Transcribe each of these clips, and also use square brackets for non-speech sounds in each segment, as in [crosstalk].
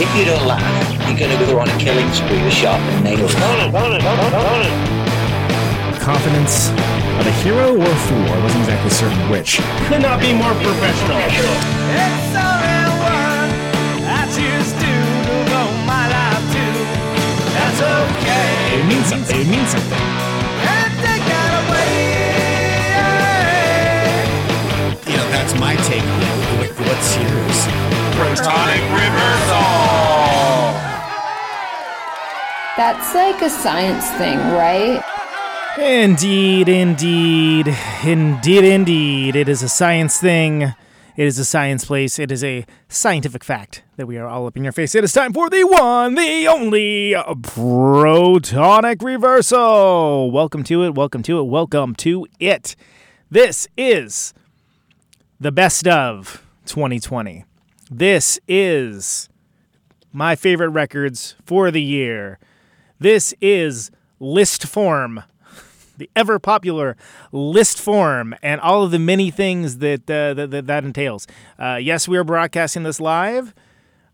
if you don't laugh, you're going to go on a killing spree with sharpened nails. Confidence of a hero or a fool. I wasn't exactly certain which. Could not be more professional. It's only one I choose to devote my life to. That's okay. It means something. It means something. And take that away. You know, that's my take on it. What- What's yours? Protonic reversal. That's like a science thing, right? Indeed, indeed, indeed, indeed. It is a science thing. It is a science place. It is a scientific fact that we are all up in your face. It is time for the one, the only protonic reversal. Welcome to it. Welcome to it. Welcome to it. This is the best of 2020. This is my favorite records for the year. This is list form, the ever popular list form, and all of the many things that uh, that, that, entails. Uh, yes, we are broadcasting this live.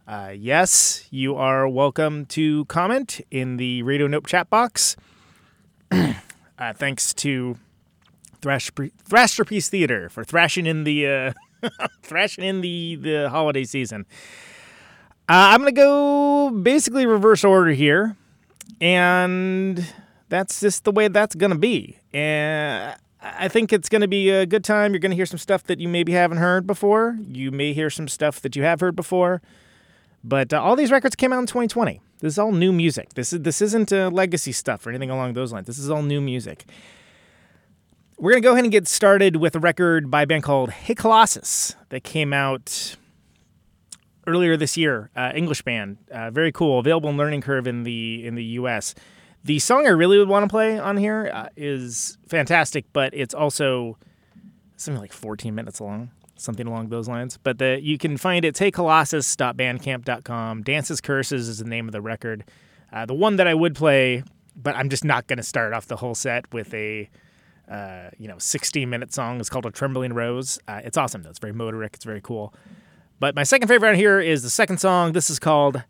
Uh, yes, you are welcome to comment in the Radio Nope chat box. [clears throat] uh, thanks to Thrash Thrashterpiece Theater for thrashing in the uh, [laughs] thrashing in the the holiday season. Uh, I'm gonna go basically reverse order here, and that's just the way that's gonna be. And I think it's gonna be a good time. You're gonna hear some stuff that you maybe haven't heard before. You may hear some stuff that you have heard before. But uh, all these records came out in 2020. This is all new music. This is this isn't uh, legacy stuff or anything along those lines. This is all new music. We're gonna go ahead and get started with a record by a band called Hey Colossus that came out earlier this year. Uh, English band, uh, very cool. Available in Learning Curve in the in the U.S. The song I really would want to play on here uh, is fantastic, but it's also something like 14 minutes long, something along those lines. But the, you can find it. It's heycolossus.bandcamp.com. Dances Curses is the name of the record. Uh, the one that I would play, but I'm just not going to start off the whole set with a uh, you know 16 minute song. It's called A Trembling Rose. Uh, it's awesome though. It's very motoric. It's very cool. But my second favorite out here is the second song. This is called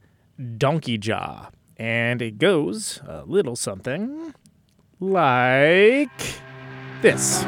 Donkey Jaw. And it goes a little something like this.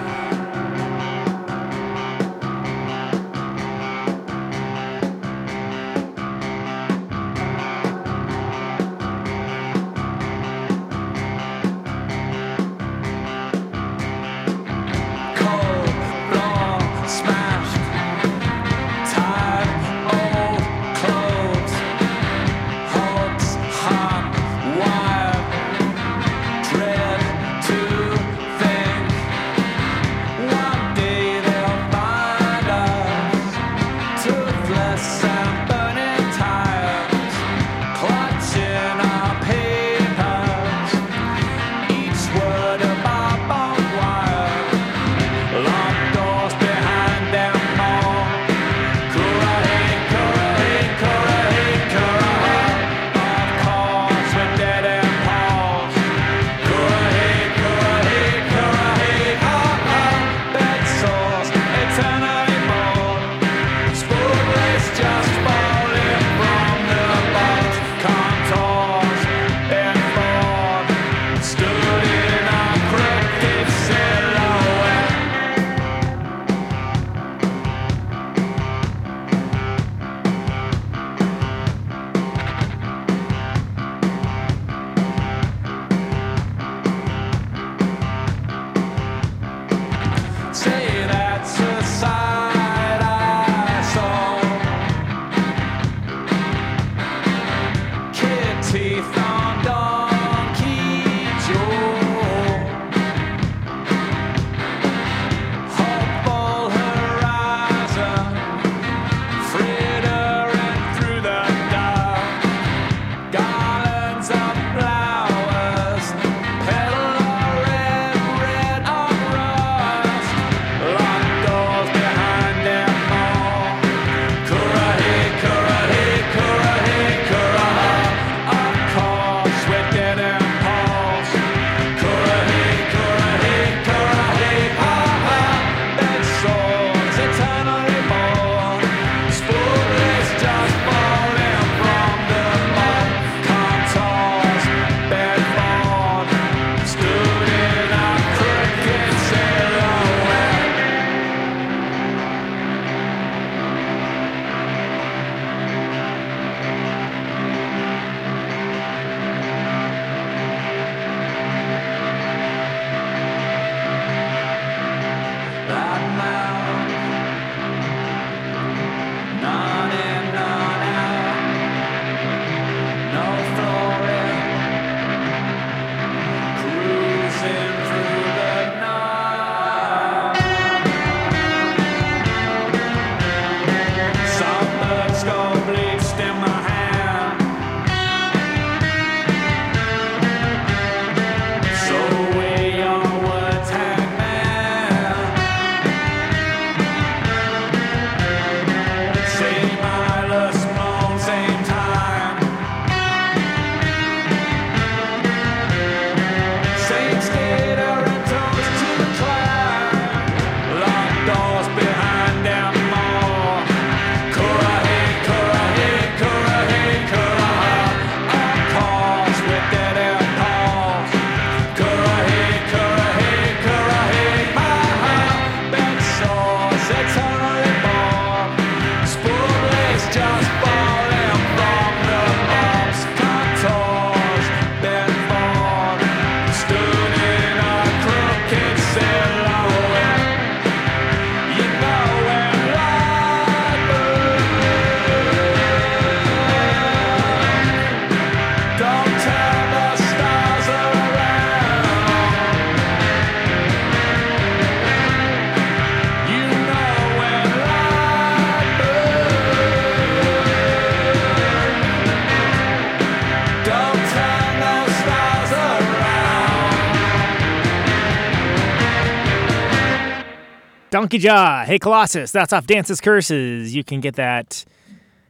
Donkey Jaw, Hey Colossus, that's off Dance's Curses. You can get that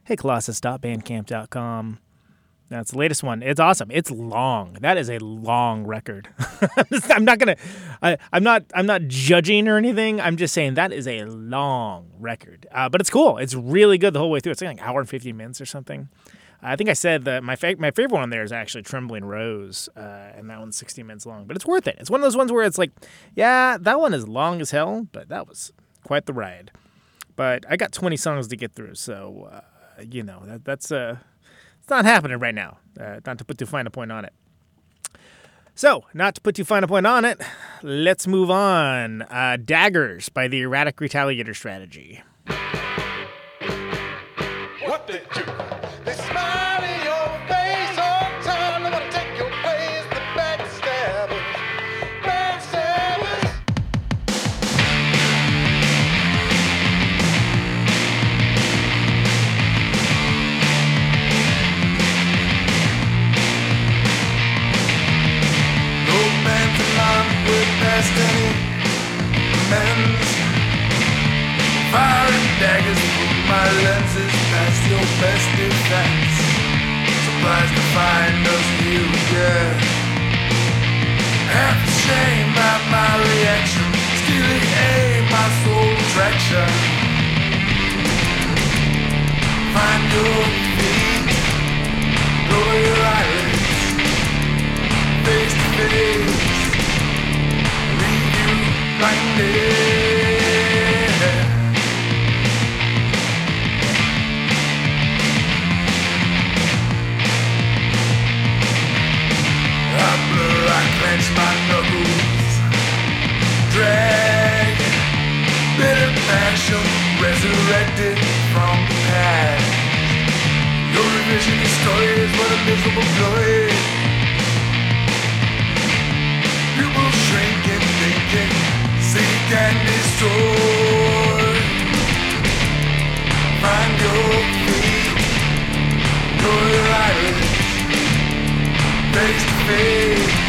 Hey heycolossus.bandcamp.com. That's the latest one. It's awesome. It's long. That is a long record. [laughs] I'm not gonna. I, I'm not. I'm not judging or anything. I'm just saying that is a long record. Uh, but it's cool. It's really good the whole way through. It's like an hour and 50 minutes or something. I think I said that my fa- my favorite one on there is actually Trembling Rose, uh, and that one's 60 minutes long. But it's worth it. It's one of those ones where it's like, yeah, that one is long as hell, but that was quite the ride. But I got 20 songs to get through, so uh, you know that that's uh, it's not happening right now. Uh, not to put too fine a point on it. So, not to put too fine a point on it, let's move on. Uh, Daggers by the Erratic Retaliator Strategy. Surprised to find us here again. Half ashamed by my reaction, stealing aim, my soul attraction. Find your feet, lower your eyelids, face to face, leave you blinded. I clench my knuckles. Drag, bitter passion resurrected from the past. Your shrink and. Find your feet, know your face to face,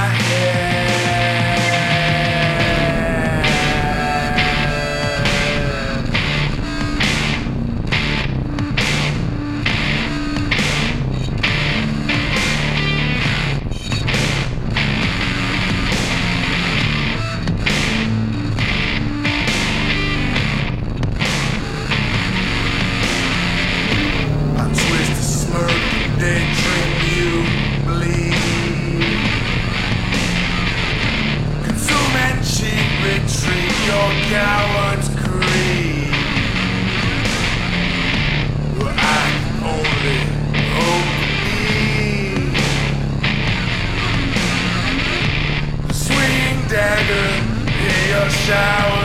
coward's creed. Well, I can only hope to the swinging dagger in your shower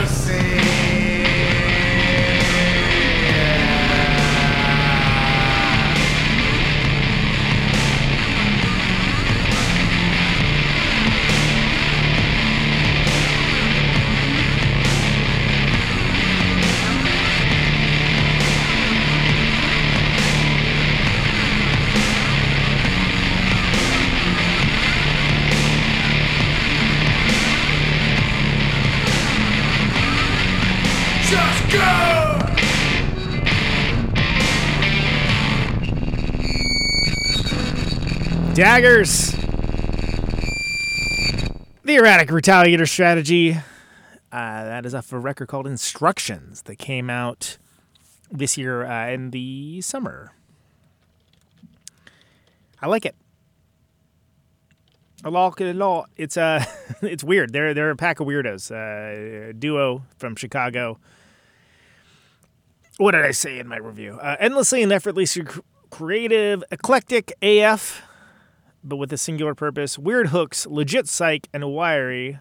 Daggers. The Erratic Retaliator Strategy. Uh, that is off a record called Instructions that came out this year uh, in the summer. I like it. I like it a lot. It's uh, [laughs] it's weird. They're they're a pack of weirdos. Uh, duo from Chicago. What did I say in my review? Uh, endlessly and effortlessly cr- creative, eclectic AF, but with a singular purpose. Weird hooks, legit psych, and a wiry,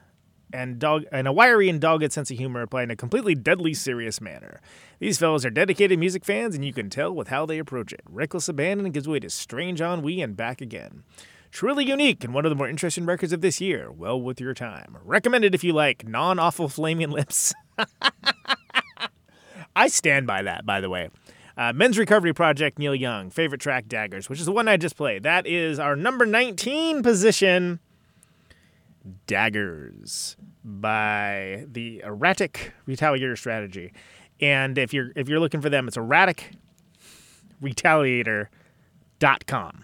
and dog and a wiry and dogged sense of humor applied in a completely deadly serious manner. These fellows are dedicated music fans, and you can tell with how they approach it. Reckless abandon gives way to strange ennui and back again. Truly unique and one of the more interesting records of this year. Well worth your time. Recommended if you like non-awful flaming lips. [laughs] I stand by that, by the way. Uh, Men's Recovery Project, Neil Young. Favorite track, Daggers, which is the one I just played. That is our number 19 position, Daggers, by the Erratic Retaliator Strategy. And if you're if you're looking for them, it's erraticretaliator.com.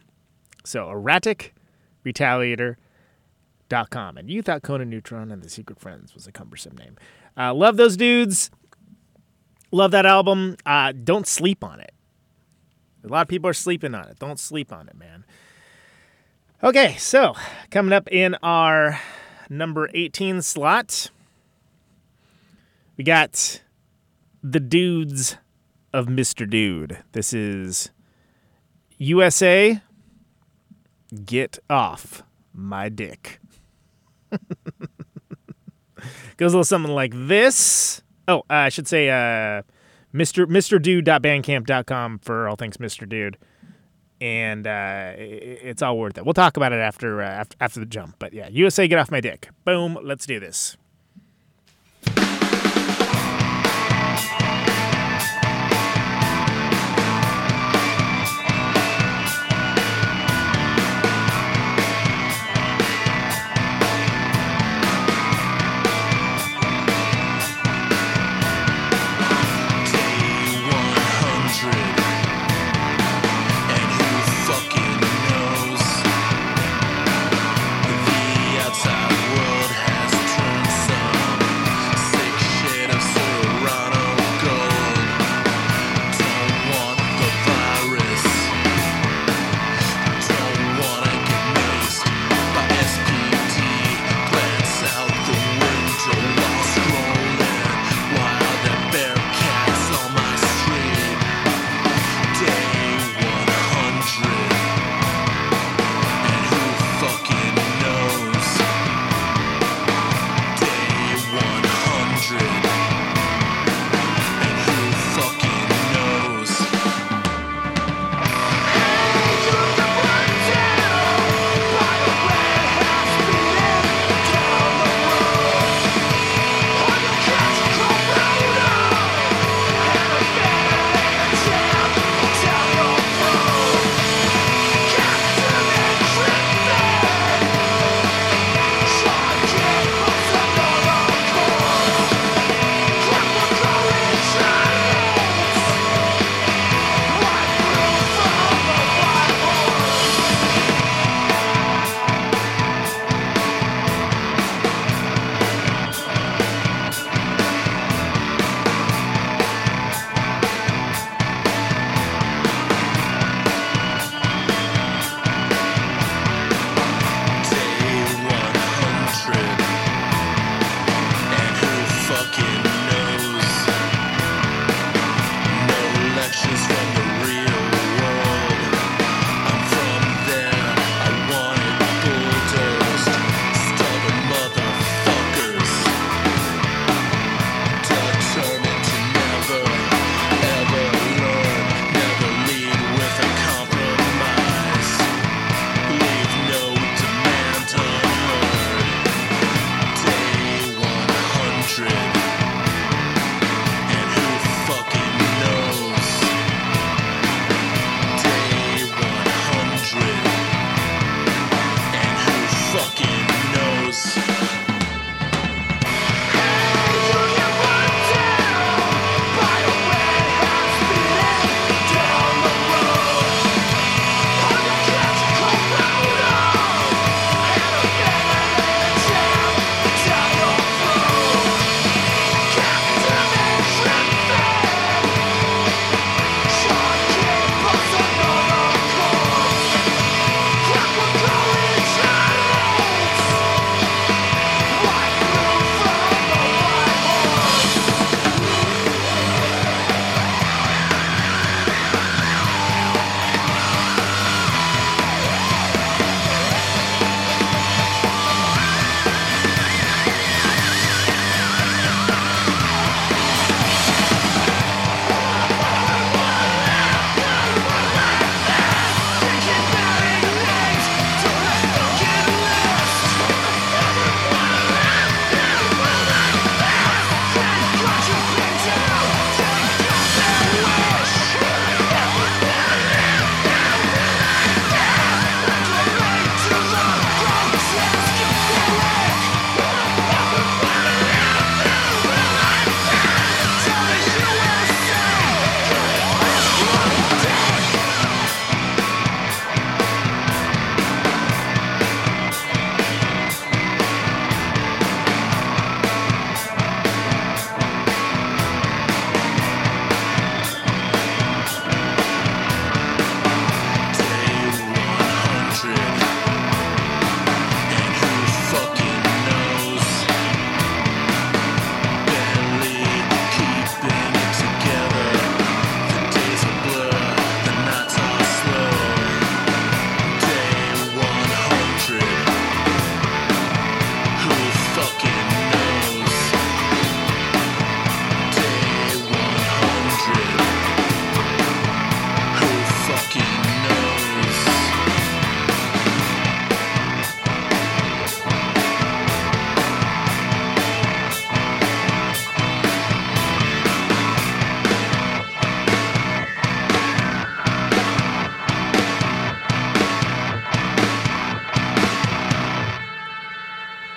So erraticretaliator.com. And you thought Conan Neutron and the Secret Friends was a cumbersome name. Uh, love those dudes. Love that album. Uh, don't sleep on it. A lot of people are sleeping on it. Don't sleep on it, man. Okay, so coming up in our number 18 slot, we got the dudes of Mr. Dude. This is USA. Get off my dick. [laughs] Goes a little something like this. Oh, uh, I should say uh, Mr. MrDude.bandcamp.com for all things Mr. Dude. And uh, it's all worth it. We'll talk about it after, uh, after after the jump. But yeah, USA, get off my dick. Boom. Let's do this.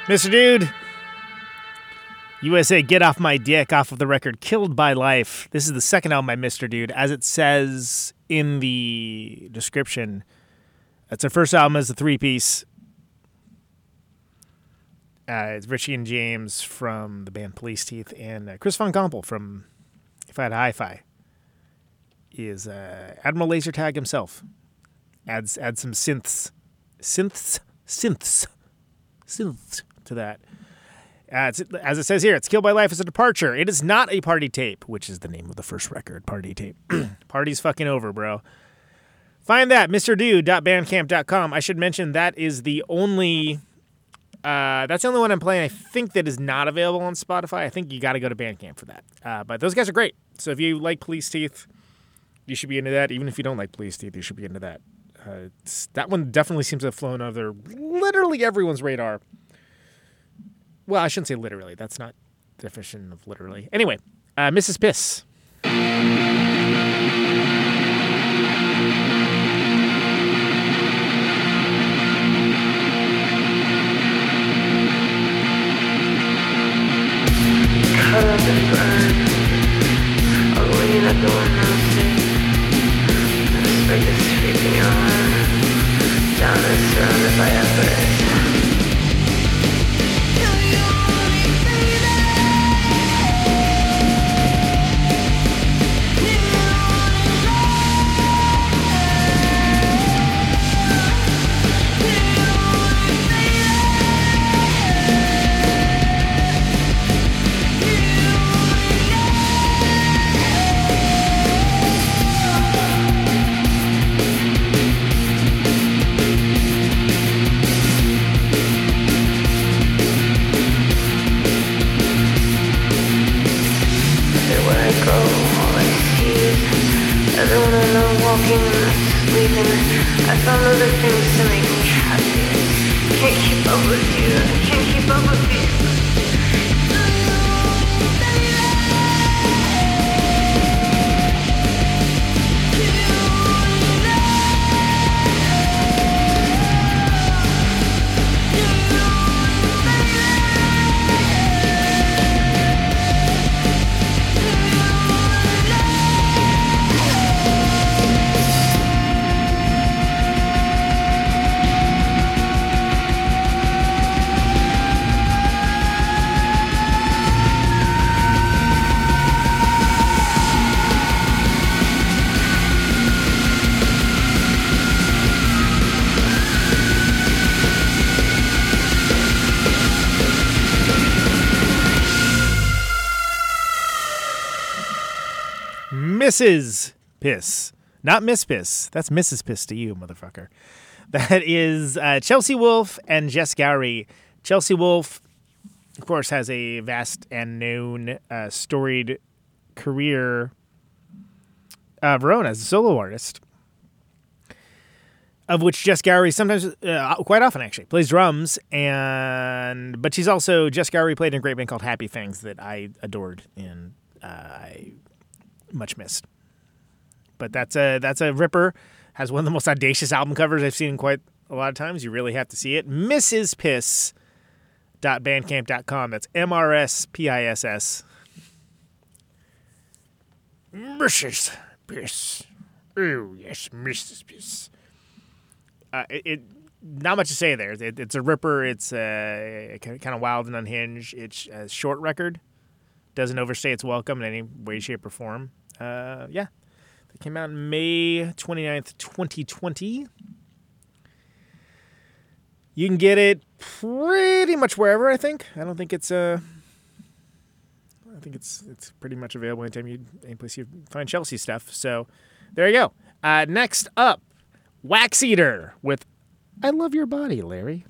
Mr. Dude. USA, get off my dick off of the record, Killed by Life. This is the second album by Mr. Dude. As it says in the description, it's their first album as a three piece. Uh, it's Richie and James from the band Police Teeth and uh, Chris Von Gompel from If I Had a Hi-Fi is uh, Admiral Laser Tag himself. Adds adds some synths, synths, synths, synths to that. Uh, it's, as it says here, it's Killed by Life as a departure. It is not a party tape, which is the name of the first record, Party Tape. [clears throat] Party's fucking over, bro. Find that, mrdude.bandcamp.com. I should mention that is the only uh, that's the only one I'm playing. I think that is not available on Spotify. I think you got to go to Bandcamp for that. Uh, but those guys are great. So if you like Police Teeth, you should be into that. Even if you don't like Police Teeth, you should be into that. Uh, that one definitely seems to have flown under literally everyone's radar. Well, I shouldn't say literally. That's not the definition of literally. Anyway, uh, Mrs. Piss. Everywhere I found other things to make me happy. Can't keep up with you. I can't keep up with you. Mrs. Piss. Not Miss Piss. That's Mrs. Piss to you, motherfucker. [laughs] That is uh, Chelsea Wolfe and Jess Gowrie. Chelsea Wolfe, of course, has a vast and known uh, storied career her own as a solo artist, of which Jess Gowrie sometimes, uh, quite often actually, plays drums. And but she's also Jess Gowrie played in a great band called Happy Things that I adored and uh, I much missed. But that's a that's a ripper. Has one of the most audacious album covers I've seen in quite a lot of times. You really have to see it. Mrs. Piss. Bandcamp.com. That's M R S P I S S. Mrs. Piss. Oh, yes, Mrs. Piss. Uh, it, it not much to say there. It, it's a ripper. It's uh, kind of wild and unhinged. It's a short record. Doesn't overstay its welcome in any way, shape, or form. Uh, yeah. It came out May 29th, 2020. You can get it pretty much wherever, I think. I don't think it's uh I think it's it's pretty much available anytime you any place you find Chelsea stuff. So there you go. Uh, next up, Wax Eater with I Love Your Body. Larry!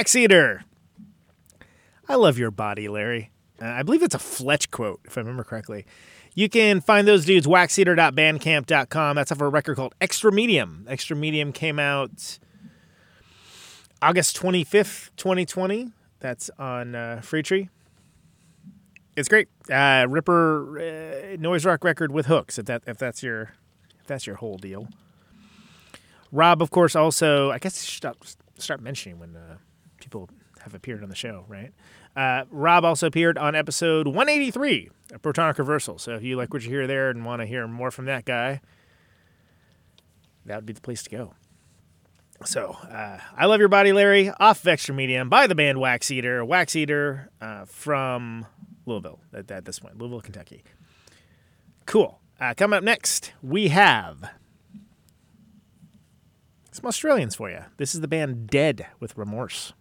Wax Eater. I love your body, Larry. Uh, I believe it's a Fletch quote, if I remember correctly. You can find those dudes, waxeater.bandcamp.com. That's off a record called Extra Medium. Extra Medium came out August 25th, 2020. That's on uh, Free Tree. It's great. Uh, Ripper uh, noise rock record with hooks, if that if that's your if that's your whole deal. Rob, of course, also I guess you should start, start mentioning when uh, people have appeared on the show, right? Uh, Rob also appeared on episode 183 of Protonic Reversal. So if you like what you hear there and want to hear more from that guy, that would be the place to go. So, uh, I Love Your Body, Larry, off of Extra Medium by the band Wax Eater. Wax Eater uh, from Louisville at, at this point, Louisville, Kentucky. Cool. Uh, coming up next, we have some Australians for you. This is the band Dead with Remorse.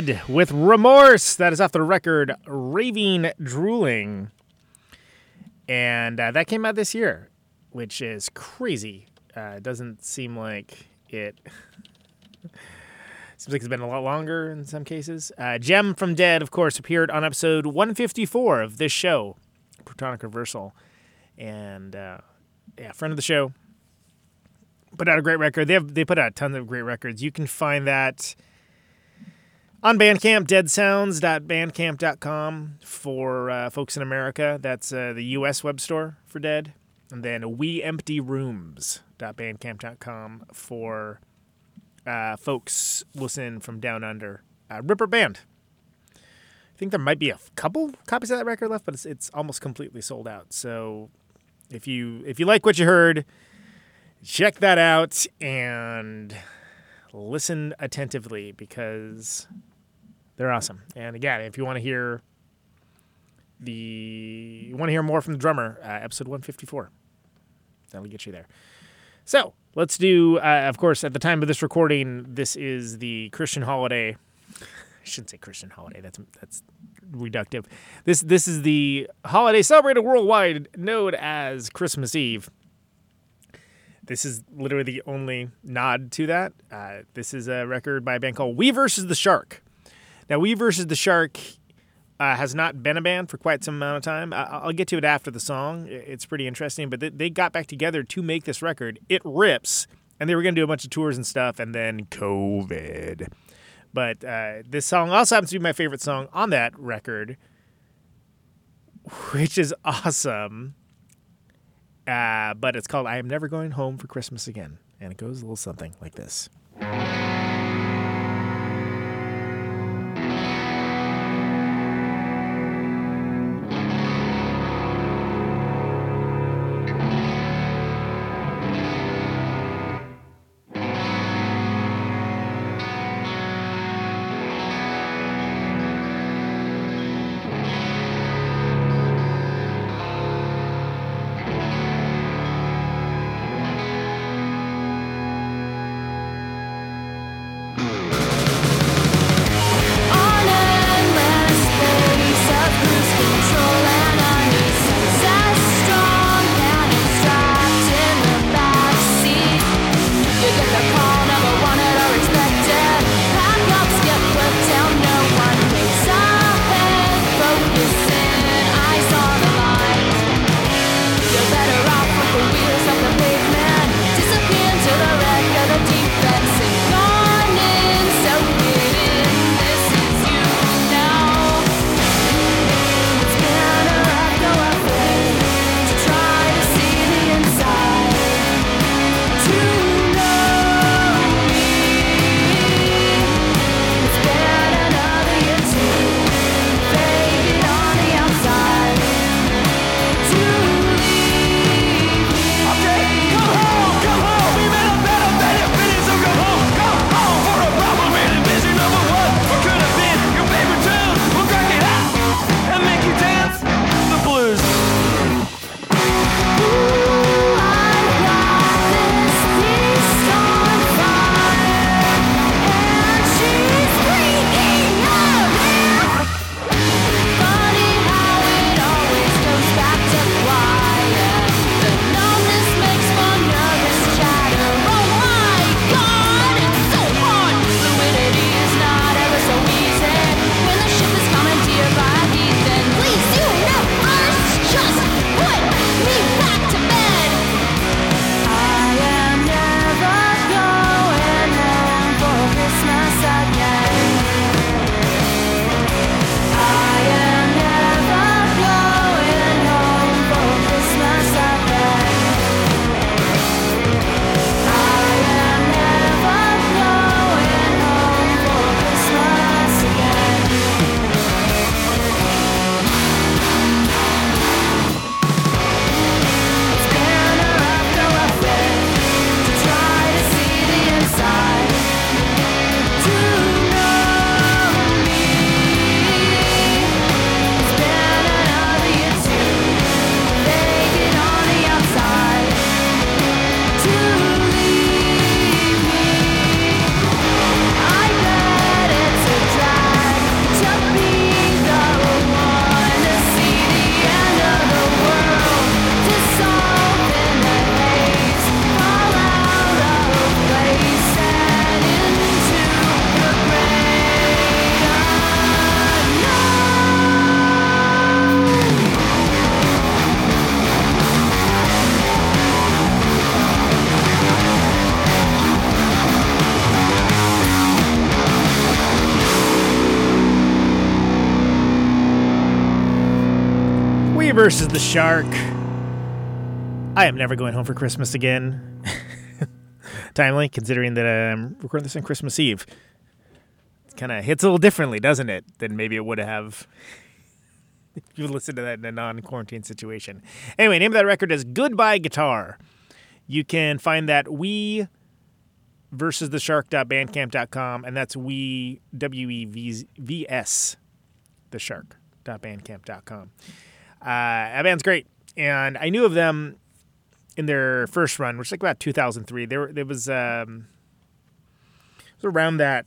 Dead with Remorse. That is off the record Raving Drooling. And uh, that came out this year, which is crazy. Uh, it doesn't seem like it. [laughs] Seems like it's been a lot longer in some cases. Uh, Gem from Dead, of course, appeared on episode 154 of this show, Protonic Reversal. And uh, yeah, friend of the show. Put out a great record. They have they put out tons of great records. You can find that on Bandcamp, deadsounds.bandcamp.com for uh, folks in America. That's uh, the U.S. web store for Dead. And then weemptyrooms.bandcamp.com for uh, folks listening from down under. Uh, Ripper Band. I think there might be a couple copies of that record left, but it's, it's almost completely sold out. So if you if you like what you heard, check that out and listen attentively because they're awesome. And again, if you want to hear the you want to hear more from the drummer, uh, episode 154. That'll get you there. So let's do. Uh, of course, at the time of this recording, this is the Christian holiday. I shouldn't say Christian holiday. That's that's reductive. This this is the holiday celebrated worldwide, known as Christmas Eve. This is literally the only nod to that. Uh, this is a record by a band called We versus the Shark. Now, We versus the Shark uh, has not been a band for quite some amount of time. I- I'll get to it after the song. It's pretty interesting, but they, they got back together to make this record. It rips, and they were going to do a bunch of tours and stuff, and then COVID. But uh, this song also happens to be my favorite song on that record, which is awesome. Uh, but it's called I Am Never Going Home for Christmas Again. And it goes a little something like this. The Shark. I am never going home for Christmas again. [laughs] Timely, considering that I'm recording this on Christmas Eve. It kind of hits a little differently, doesn't it, than maybe it would have [laughs] if you listened to that in a non quarantine situation. Anyway, name of that record is Goodbye Guitar. You can find that we versus the shark.bandcamp.com, and that's we, W E V S, the shark.bandcamp.com. Uh, that band's great. And I knew of them in their first run, which was like about 2003. There, there was, um, it was around that,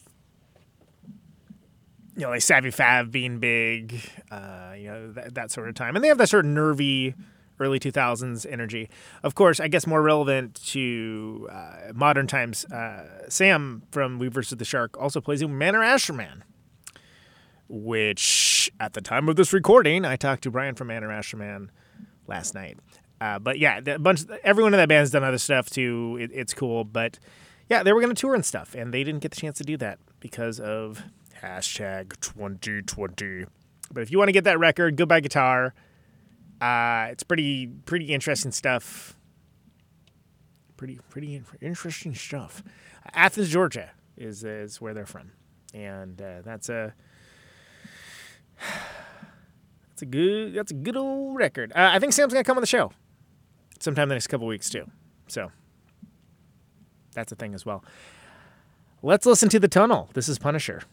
you know, like Savy Fav being big, uh, you know, that, that sort of time. And they have that sort of nervy early 2000s energy. Of course, I guess more relevant to uh, modern times, uh, Sam from We vs. the Shark also plays in Manor Asherman, which at the time of this recording, I talked to Brian from Manor Asherman last night. Uh, but yeah, a bunch. Everyone in that band's done other stuff too. It, it's cool, but yeah, they were going to tour and stuff, and they didn't get the chance to do that because of hashtag 2020. But if you want to get that record, Goodbye Guitar. Uh, it's pretty pretty interesting stuff. Pretty pretty interesting stuff. Athens, Georgia is is where they're from, and uh, that's a [sighs] that's a good that's a good old record. Uh, I think Sam's gonna come on the show sometime the next couple weeks too. So that's a thing as well. Let's listen to the tunnel. This is Punisher.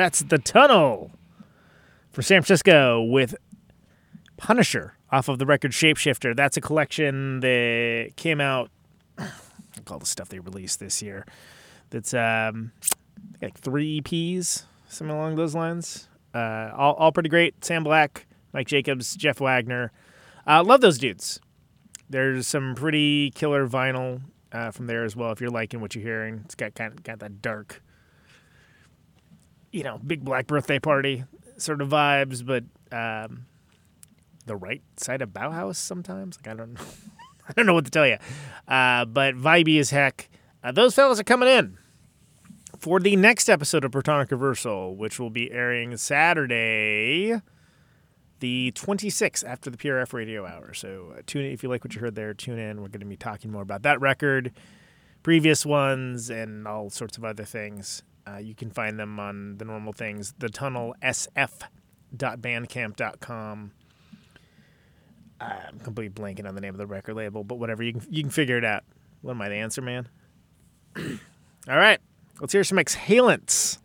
That's The Tunnel for San Francisco with Punisher off of the record Shapeshifter. That's a collection that came out, all the stuff they released this year. That's um, like three EPs, something along those lines. Uh, all, all pretty great. Sam Black, Mike Jacobs, Jeff Wagner. Uh, love those dudes. There's some pretty killer vinyl uh, from there as well. If you're liking what you're hearing, it's got kind of got that dark, you know, big black birthday party sort of vibes, but um, the right side of Bauhaus sometimes. Like I don't know, [laughs] I don't know what to tell you, uh, but vibey as heck. Uh, those fellas are coming in for the next episode of Protonic Reversal, which will be airing Saturday, the 26th after the PRF radio hour. So uh, tune in if you like what you heard there. Tune in. We're going to be talking more about that record, previous ones, and all sorts of other things. Uh, you can find them on the normal things. The Tunnel SF.bandcamp.com. I'm completely blanking on the name of the record label, but whatever. You can you can figure it out. What am I, the answer man? [clears throat] all right, let's hear some exhalants.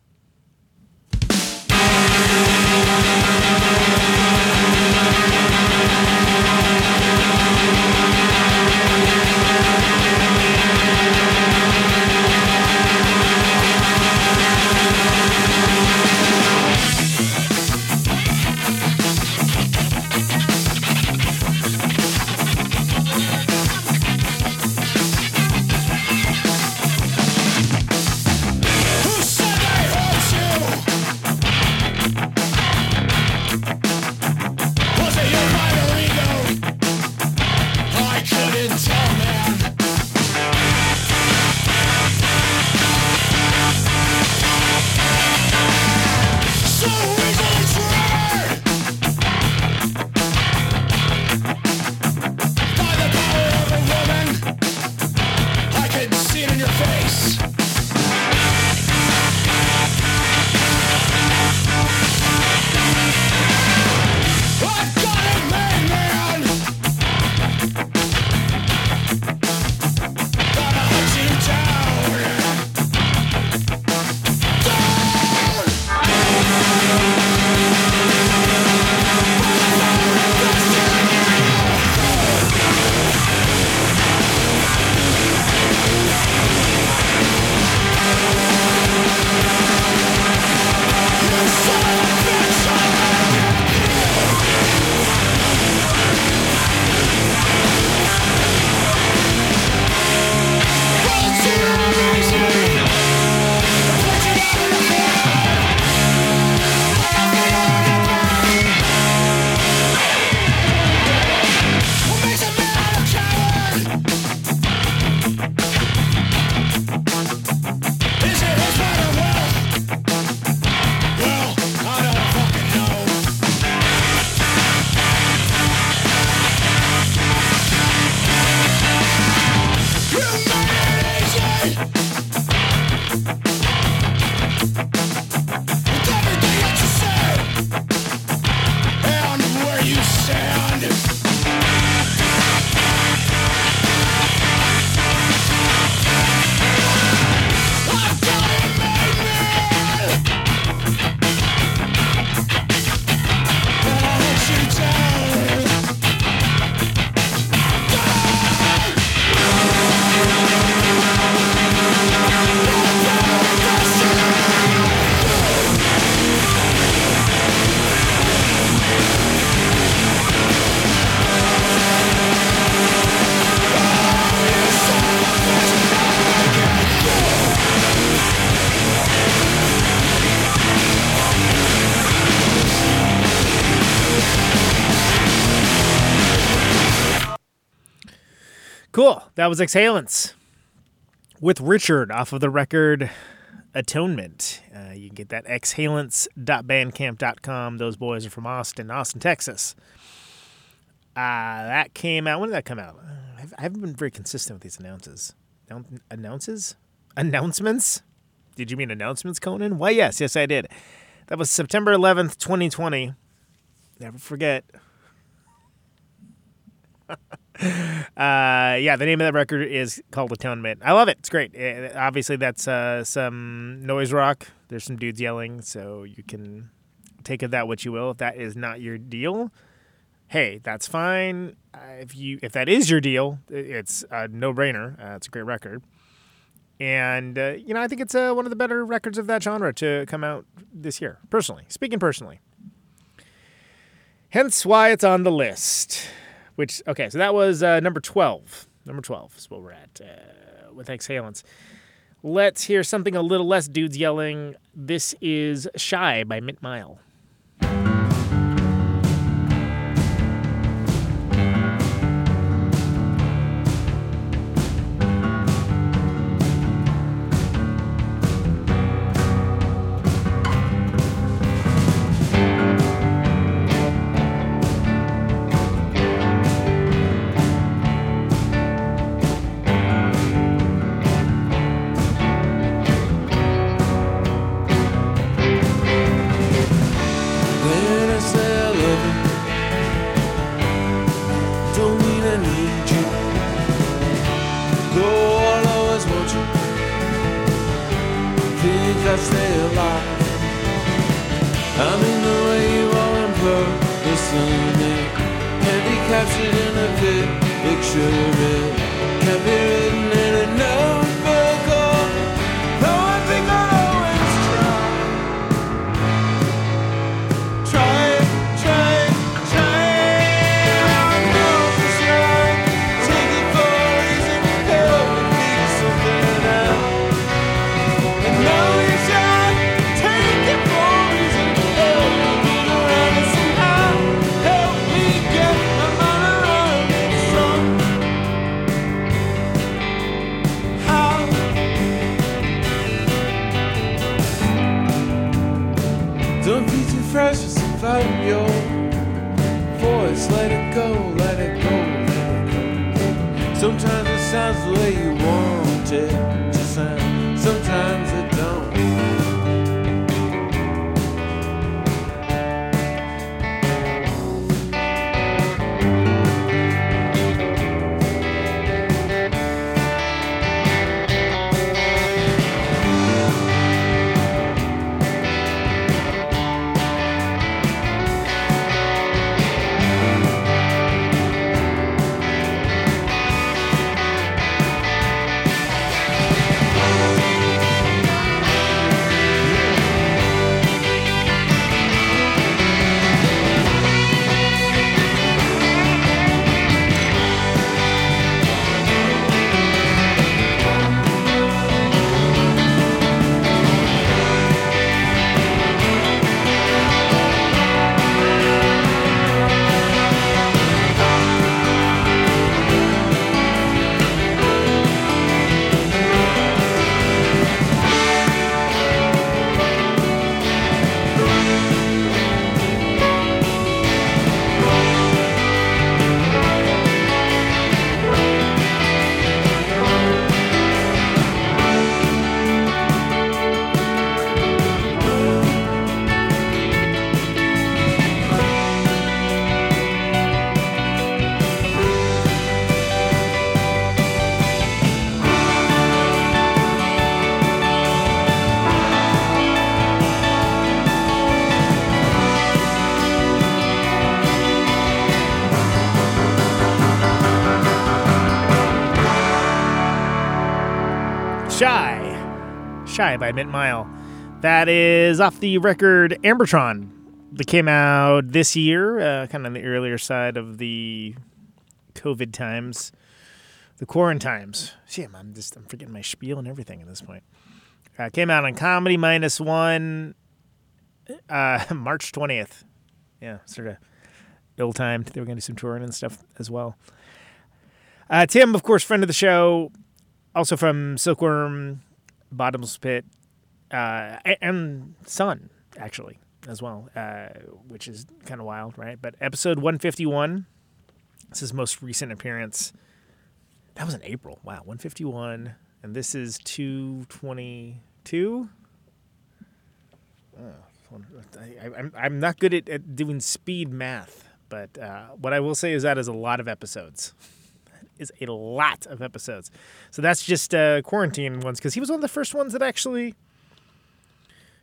That was Exhalants with Richard off of the record Atonement. Uh, you can get that exhalants.bandcamp.com. Those boys are from Austin, Austin, Texas. Uh, that came out. When did that come out? I've- I haven't been very consistent with these announces. Announ- Announces? Announcements? Did you mean announcements, Conan? Why, yes, yes, I did. That was September 11th, 2020. Never forget. [laughs] Uh, yeah, the name of that record is called Atonement. I love it. It's great. Uh, obviously, that's uh, some noise rock. There's some dudes yelling, so you can take of that what you will. If that is not your deal, hey, that's fine. Uh, if you if that is your deal, it's a no brainer. Uh, it's a great record, and uh, you know I think it's uh, one of the better records of that genre to come out this year. Personally, speaking personally, hence why it's on the list. Which okay, so that was uh, number twelve. Number twelve is what we're at uh, with exhalants. Let's hear something a little less dudes yelling. This is "Shy" by Mint Mile. Shy by Mint Mile. That is off the record Ambertron that came out this year, uh, kind of on the earlier side of the COVID times, the quarantimes. See, I'm just I'm forgetting my spiel and everything at this point. Uh, came out on Comedy Minus One, uh, [laughs] March 20th. Yeah, sort of ill timed. They were going to do some touring and stuff as well. Uh, Tim, of course, friend of the show, also from Silkworm, Bottomless Pit, uh, and Sun, actually, as well, uh, which is kind of wild, right? But episode 151, this is most recent appearance. That was in April. Wow, 151. And this is 222. Oh, I, I'm, I'm not good at, at doing speed math, but uh, what I will say is that is a lot of episodes. Is a lot of episodes. So that's just uh, quarantine ones because he was one of the first ones that actually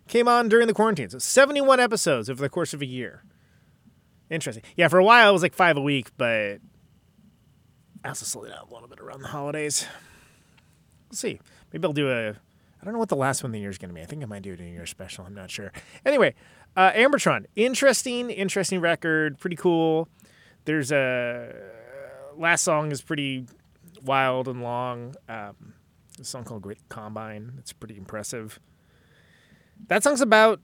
came on during the quarantine. So 71 episodes over the course of a year. Interesting. Yeah, for a while it was like five a week, but I also slowed down a little bit around the holidays. We'll see. Maybe I'll do a. I don't know what the last one of the year is going to be. I think I might do a New Year special. I'm not sure. Anyway, uh, Ambertron, interesting, interesting record. Pretty cool. There's a last song is pretty wild and long. Um, a song called Great Combine. It's pretty impressive. That song's about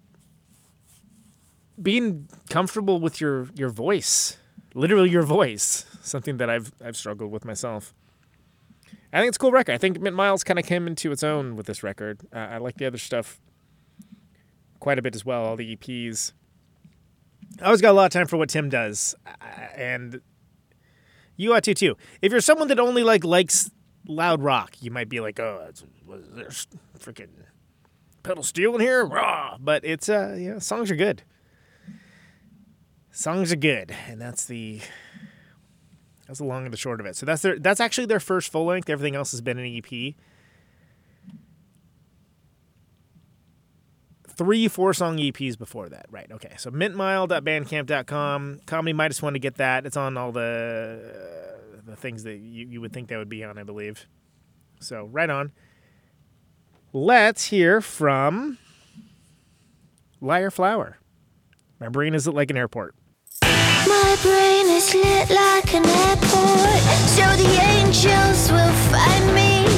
being comfortable with your your voice, literally your voice. Something that I've I've struggled with myself. I think it's a cool record. I think Mint Miles kind of came into its own with this record. Uh, I like the other stuff quite a bit as well. All the EPs. I always got a lot of time for what Tim does, uh, and you ought to too. If you're someone that only like likes loud rock, you might be like, "Oh, this freaking pedal steel in here?" Raw, but it's uh, you know, songs are good. Songs are good, and that's the that's the long and the short of it. So that's their that's actually their first full length. Everything else has been an EP. Three four song EPs before that, right? Okay, so mintmile.bandcamp.com. Comedy might just want to get that. It's on all the uh, the things that you, you would think that would be on, I believe. So right on. Let's hear from Liar Flower. My brain is like an airport. My brain is lit like an airport, so the angels will find me.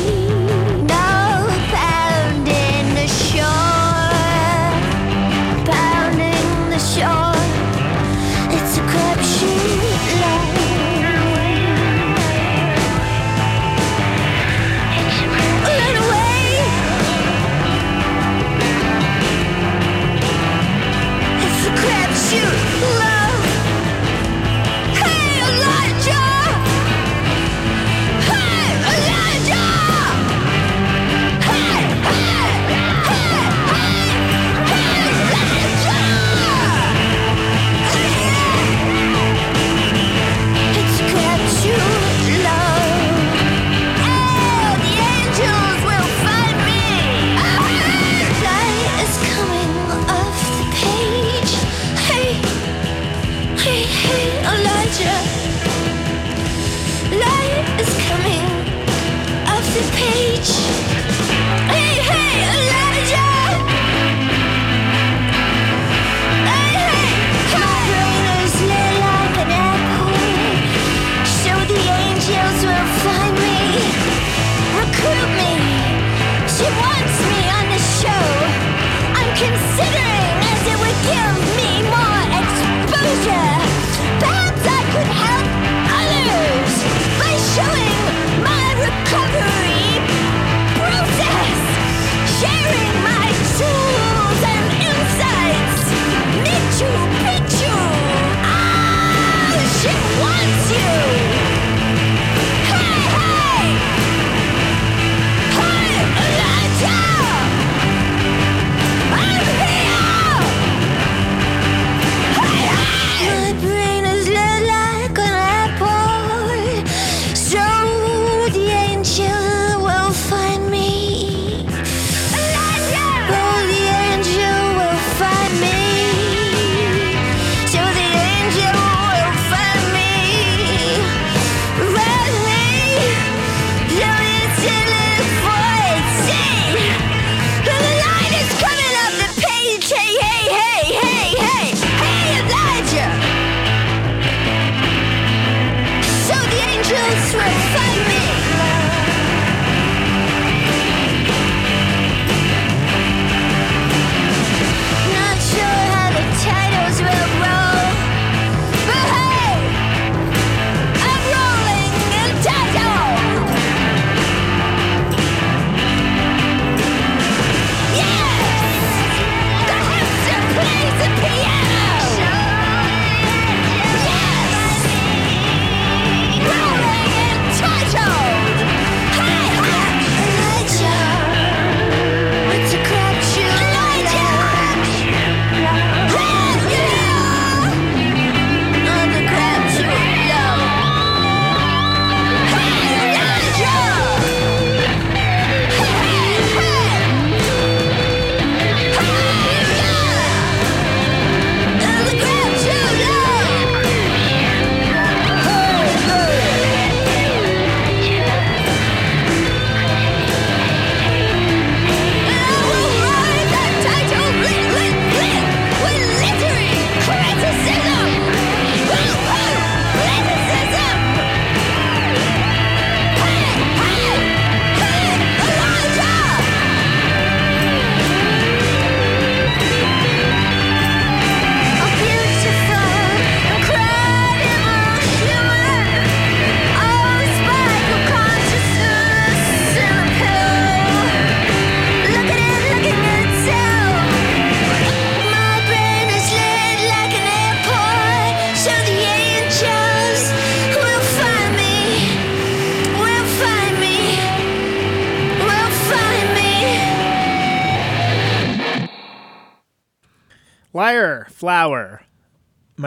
I'm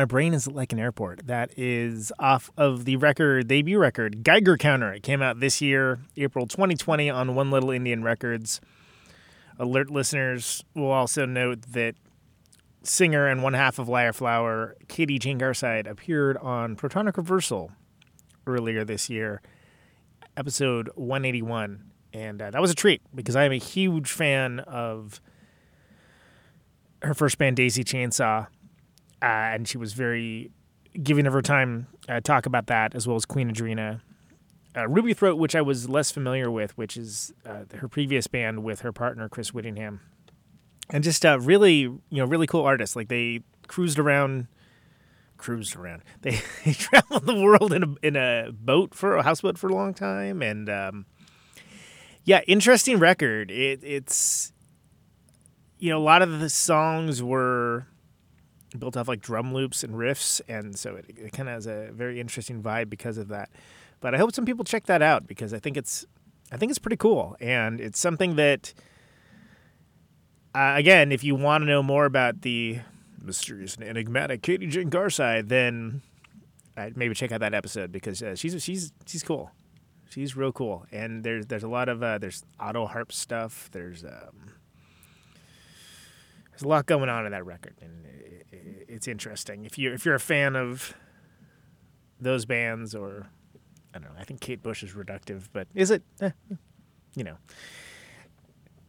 My brain is like an airport. That is off of the record, debut record, Geiger Counter. It came out this year, April 2020, on One Little Indian Records. Alert listeners will also note that singer and one half of Liar Flower, Katie Jane Garside, appeared on Protonic Reversal earlier this year, episode 181. And uh, that was a treat because I am a huge fan of her first band, Daisy Chainsaw. Uh, and she was very giving of her time uh, talk about that, as well as Queen Adrena. Uh, Ruby Throat, which I was less familiar with, which is uh, her previous band with her partner Chris Whittingham, and just uh, really, you know, really cool artists. Like they cruised around, cruised around. [laughs] They, they traveled the world in a in a boat for a houseboat for a long time, and um, yeah, interesting record. It, it's you know a lot of the songs were built off like drum loops and riffs, and so it, it kind of has a very interesting vibe because of that. But I hope some people check that out because I think it's I think it's pretty cool, and it's something that uh, again, if you want to know more about the mysterious and enigmatic Katie Jane Garside, then uh, maybe check out that episode because uh, she's she's she's cool. She's real cool, and there's there's a lot of uh, there's auto harp stuff. There's um, there's a lot going on in that record, and it, it, it's interesting. If you if you're a fan of those bands, or I don't know, I think Kate Bush is reductive, but is it? Eh, you know,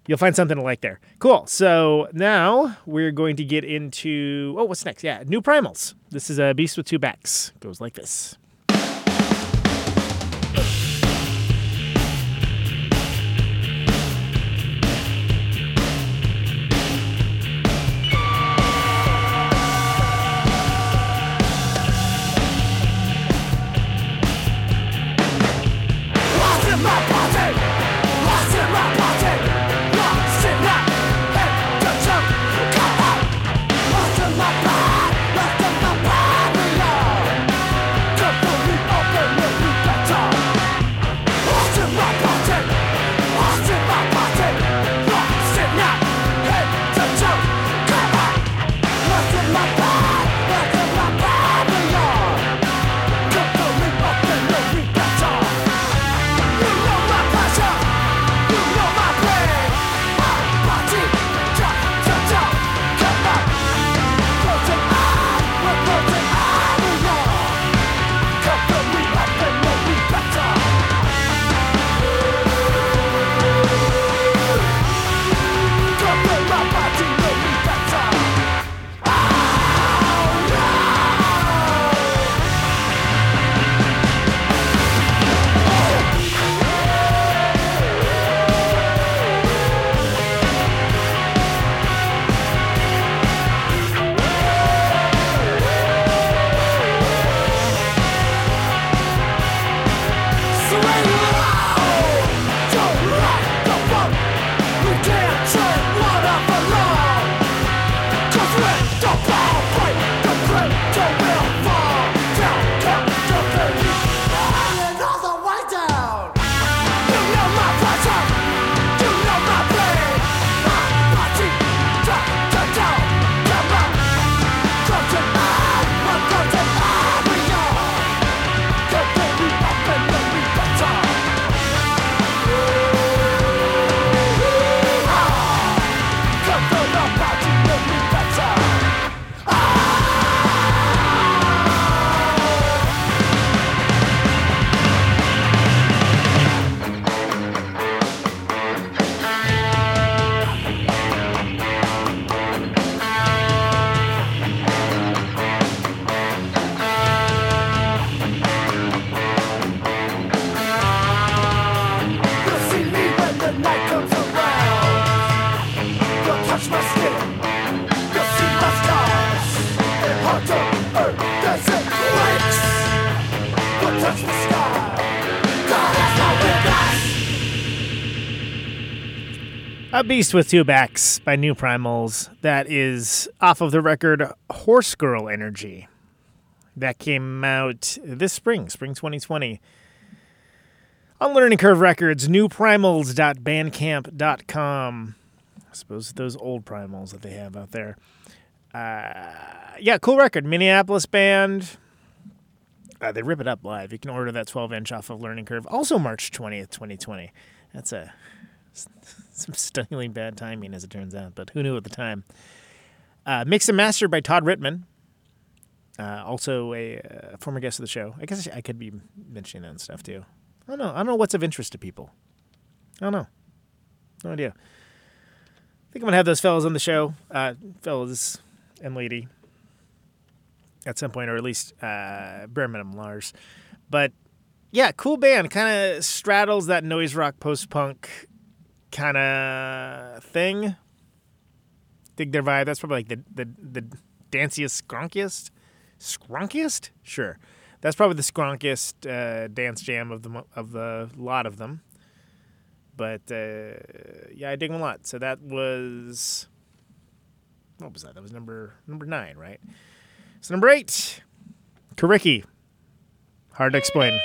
you'll find something to like there. Cool. So now we're going to get into oh, what's next? Yeah, new primals. This is a beast with two backs. Goes like this. Beast with Two Backs by New Primals. That is off of the record Horse Girl Energy. That came out this spring, spring 2020. On Learning Curve Records, newprimals.bandcamp.com. I suppose those old primals that they have out there. Uh, yeah, cool record. Minneapolis band. Uh, they rip it up live. You can order that 12 inch off of Learning Curve. Also, March 20th, 2020. That's a some stunningly bad timing, as it turns out, but who knew at the time? Uh, mixed and mastered by Todd Rittmann, uh, also a uh, former guest of the show. I guess I could be mentioning that and stuff too. I don't know. I don't know what's of interest to people. I don't know. No idea. I think I'm gonna have those fellows on the show, uh, and lady, at some point, or at least uh, bare minimum Lars. But yeah, cool band. Kind of straddles that noise rock post punk kind of thing. Dig their vibe. That's probably like the the the danciest, skronkiest, skronkiest. Sure, that's probably the skronkiest uh, dance jam of the of the lot of them. But uh, yeah, I dig them a lot. So that was what was that? That was number number nine, right? So number eight, Coriky. Hard to explain.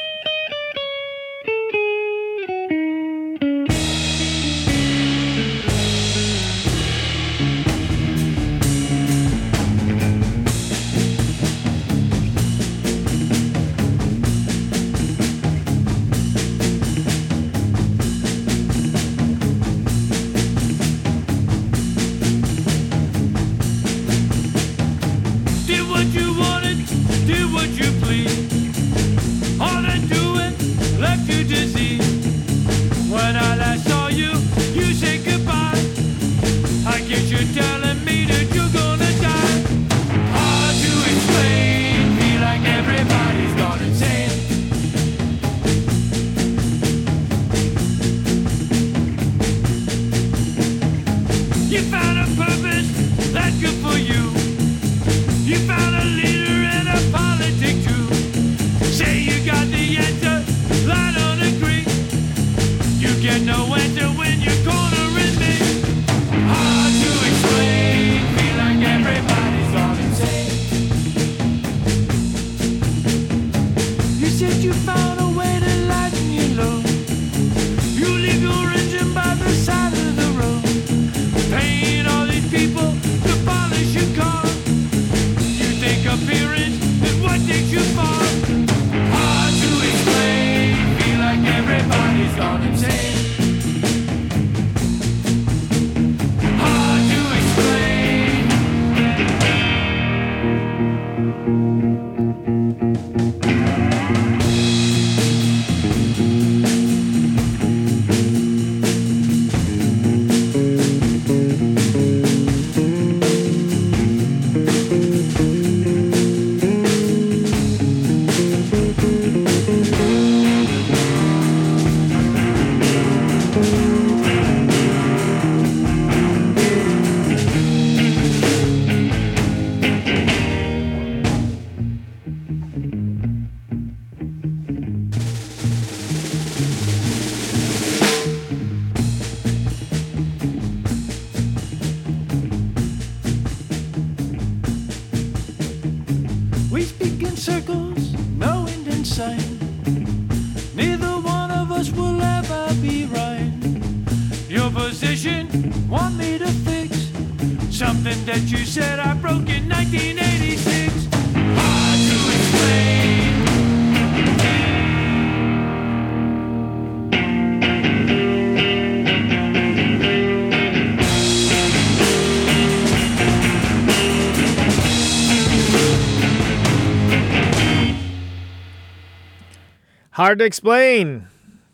Hard to explain.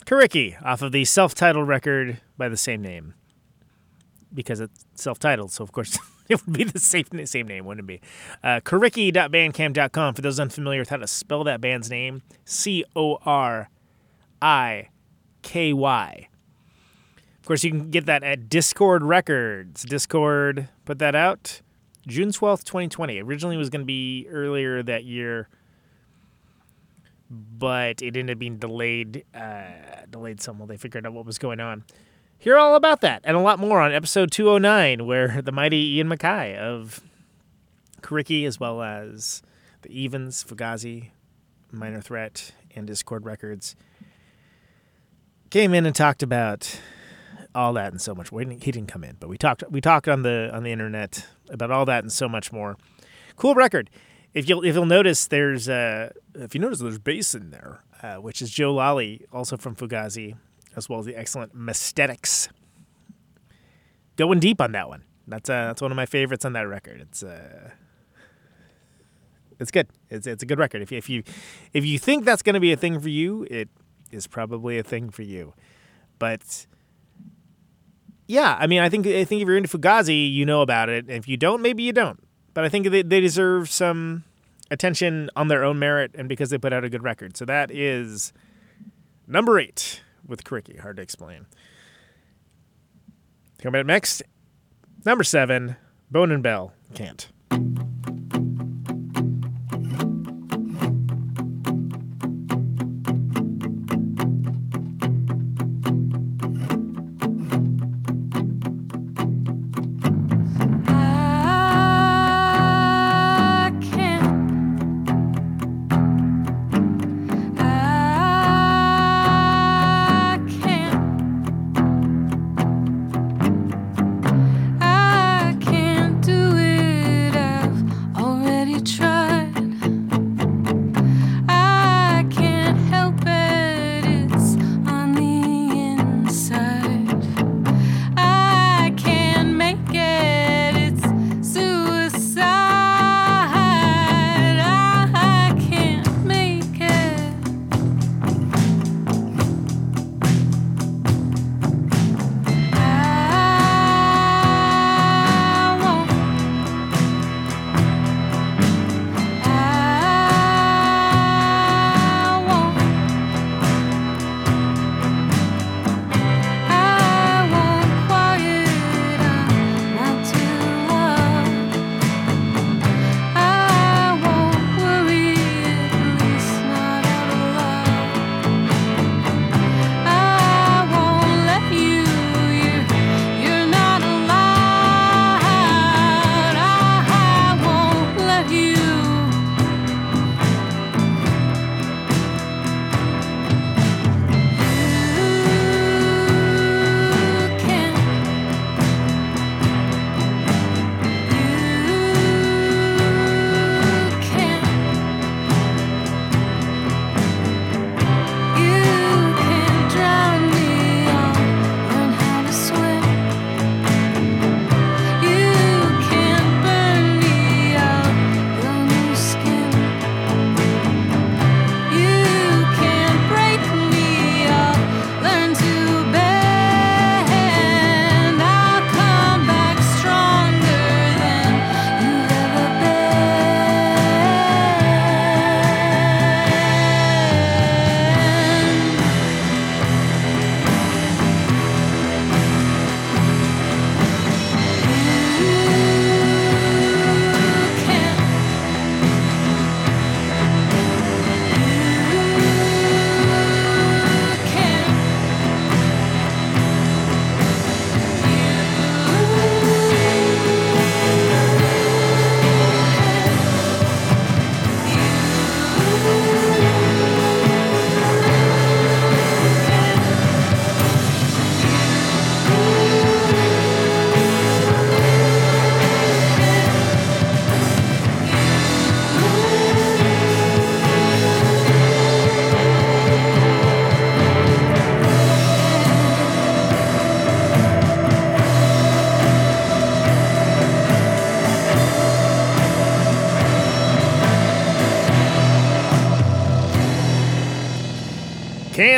Coriky off of the self-titled record by the same name. Because it's self-titled, so of course [laughs] it would be the same, same name, wouldn't it be? Uh, Coriky.bandcamp.com for those unfamiliar with how to spell that band's name. C-O-R-I-K-Y. Of course, you can get that at Dischord Records. Dischord put that out June 12th, 2020. Originally was going to be earlier that year but it ended up being delayed uh, delayed some while they figured out what was going on. Hear all about that and a lot more on episode 209, where the mighty Ian MacKaye of Coriky, as well as the Evens, Fugazi, Minor Threat, and Dischord Records, came in and talked about all that and so much more. He didn't come in, but we talked we talked on the on the internet about all that and so much more. Cool record. If you'll if you'll notice, there's uh, if you notice, there's bass in there, uh, which is Joe Lally, also from Fugazi, as well as the excellent Messthetics. Going deep on that one. That's uh, that's one of my favorites on that record. It's uh, it's good. It's it's a good record. If you, if you if you think that's going to be a thing for you, it is probably a thing for you. But yeah, I mean, I think I think if you're into Fugazi, you know about it. If you don't, maybe you don't. But I think they, they deserve some attention on their own merit and because they put out a good record. So that is number eight with Coriky. Hard to explain. Coming up next, number seven, Bone and Bell. Can't.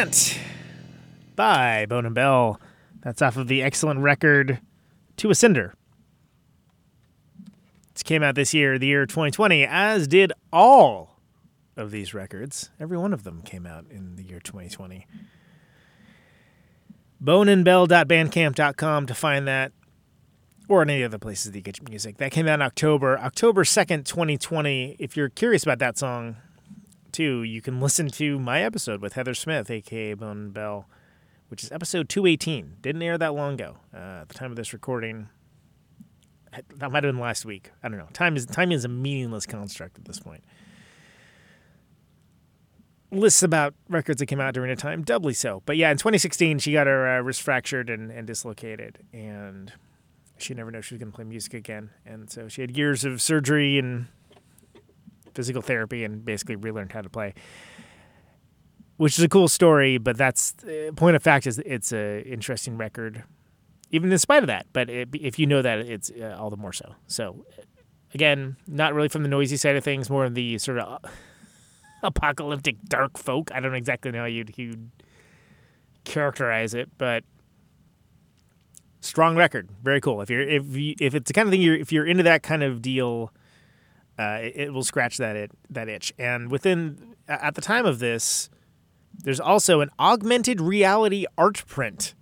Can't by Bone and Bell. That's off of the excellent record To a Cinder. It came out this year, the year 2020, as did all of these records. Every one of them came out in the year 2020. boneandbell.bandcamp.com to find that, or any other places that you get music. That came out in October, October 2nd, 2020. If you're curious about that song, too, you can [laughs] listen to my episode with Heather Smith, aka Bone Bell, which is episode 218. Didn't air that long ago. Uh, at the time of this recording, that might have been last week. I don't know. Time is time is a meaningless construct at this point. lists about records that came out during a time, doubly so. But yeah, in 2016, she got her uh, wrist fractured and, and dislocated, and she never knew she was going to play music again. And so she had years of surgery and physical therapy and basically relearned how to play, which is a cool story. But that's uh, point of fact is it's a interesting record, even in spite of that. But it, if you know that, it's uh, all the more so. So again, not really from the noisy side of things, more of the sort of [laughs] apocalyptic dark folk. I don't exactly know how you'd, you'd characterize it, but strong record, very cool. If you're if you, if it's the kind of thing you're if you're into that kind of deal, uh, it, it will scratch that it, that itch. And within at the time of this, there's also an augmented reality art print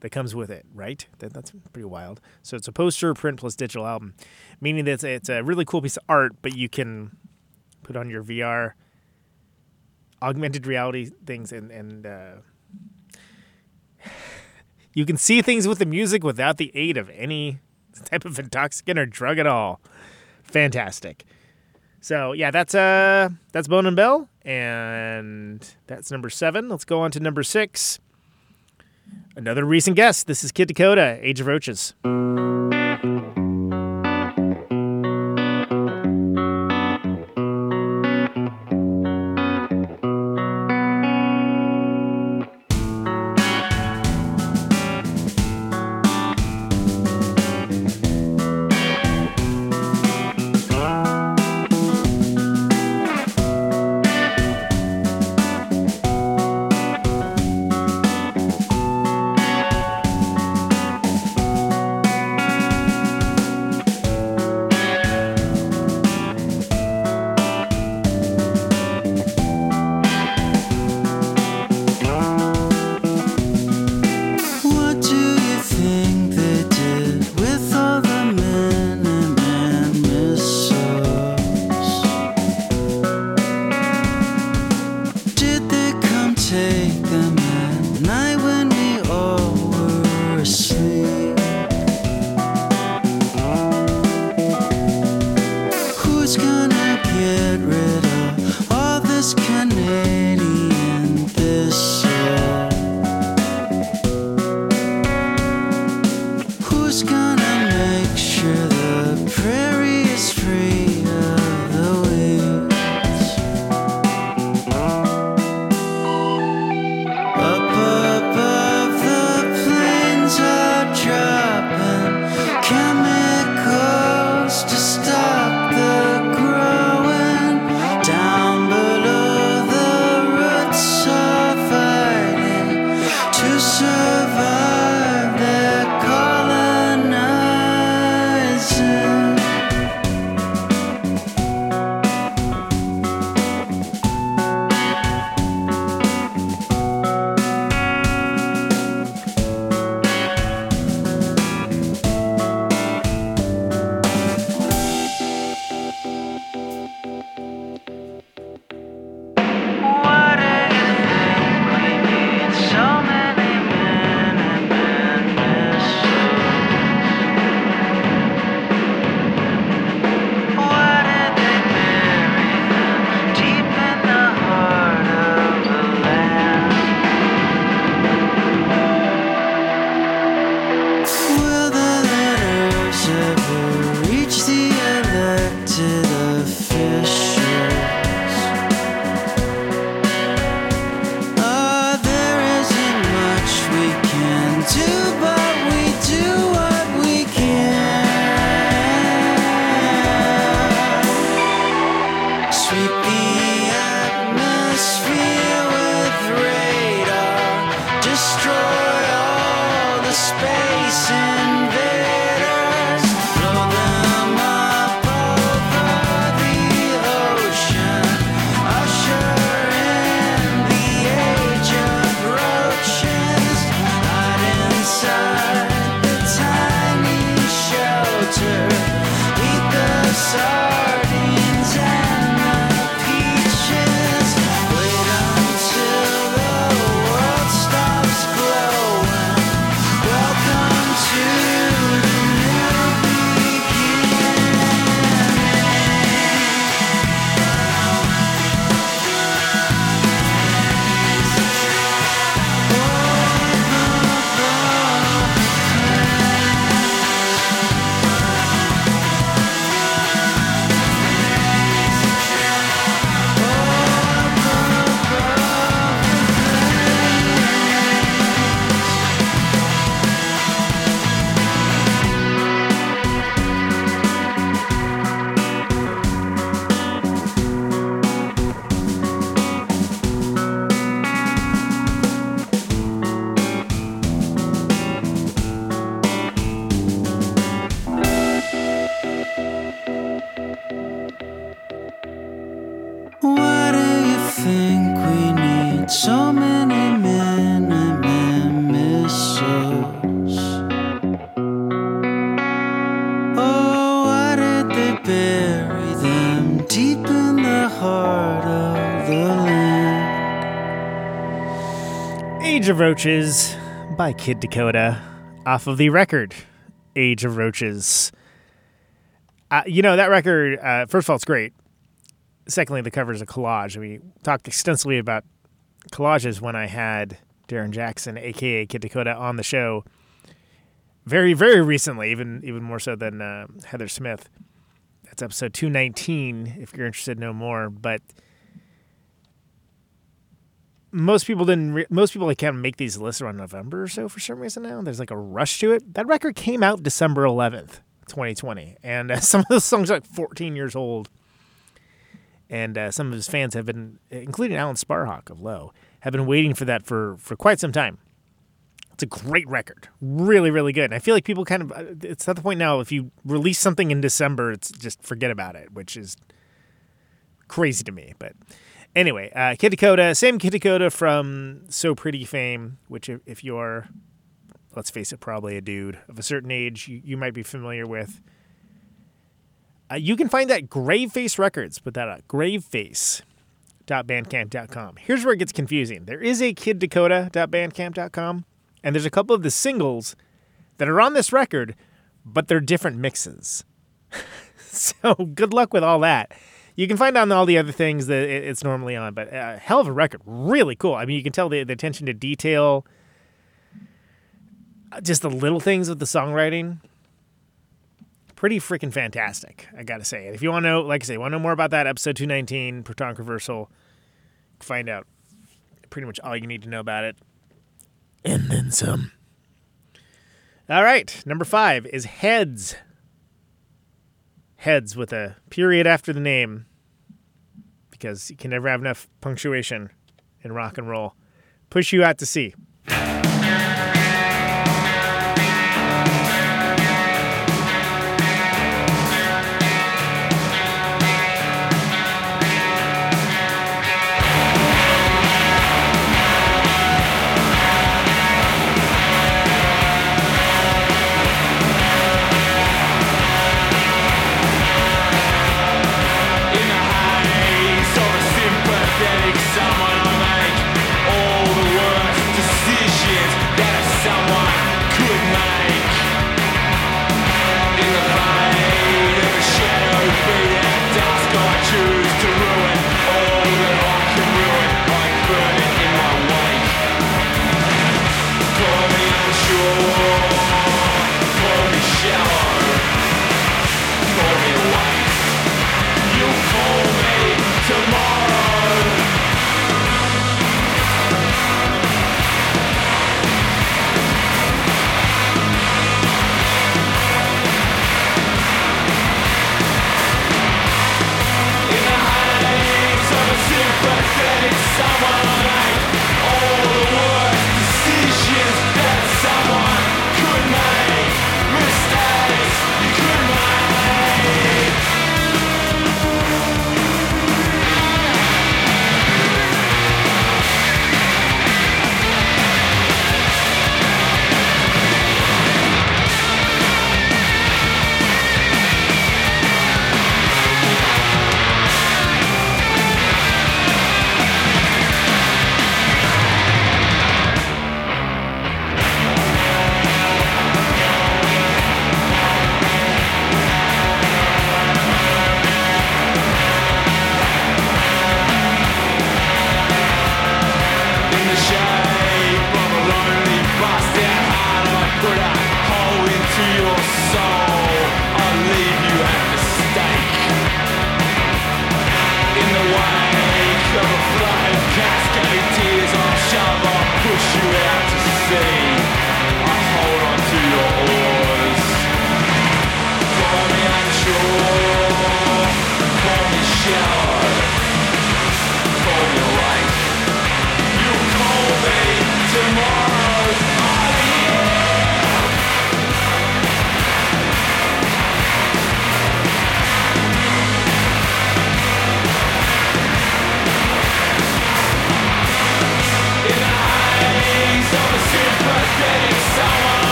that comes with it, right? That, that's pretty wild. So it's a poster print plus digital album, meaning that it's, it's a really cool piece of art, but you can put on your VR augmented reality things and and uh, [sighs] you can see things with the music without the aid of any type of intoxicant or drug at all. Fantastic. So yeah, that's uh that's Bone and Bell, and that's number seven. Let's go on to number six. Another recent guest. This is Kid Dakota, Age of Roaches. Roaches by Kid Dakota off of the record Age of Roaches. Uh, you know, that record, uh, first of all, it's great. Secondly, the cover is a collage. We talked extensively about collages when I had Darren Jackson, aka Kid Dakota, on the show very, very recently, even even more so than uh, Heather Smith. That's episode 219 if you're interested know more. But most people didn't. Re- most people like can't make these lists around November or so for some reason now. There's like a rush to it. That record came out December 11th, 2020, and uh, [laughs] some of those songs are like 14 years old. And uh, some of his fans have been, including Alan Sparhawk of Low, have been waiting for that for for quite some time. It's a great record, really, really good. And I feel like people kind of, uh, it's not the point now. If you release something in December, it's just forget about it, which is crazy to me. But Anyway, uh, Kid Dakota, same Kid Dakota from So Pretty fame, which if, if you're, let's face it, probably a dude of a certain age, you, you might be familiar with. Uh, you can find that Graveface Records. Put that up, graveface.bandcamp.com. Here's where it gets confusing. There is a kiddakota.bandcamp.com, and there's a couple of the singles that are on this record, but they're different mixes. [laughs] so good luck with all that. You can find on all the other things that it's normally on, but uh, hell of a record, really cool. I mean, you can tell the, the attention to detail, uh, just the little things with the songwriting. Pretty freaking fantastic, I gotta say. And if you want to know, like I say, want to know more about that, episode two nineteen, Protonic Reversal, find out pretty much all you need to know about it, and then some. All right, number five is Heads. Heads with a period after the name because you can never have enough punctuation in rock and roll. Push you out to sea.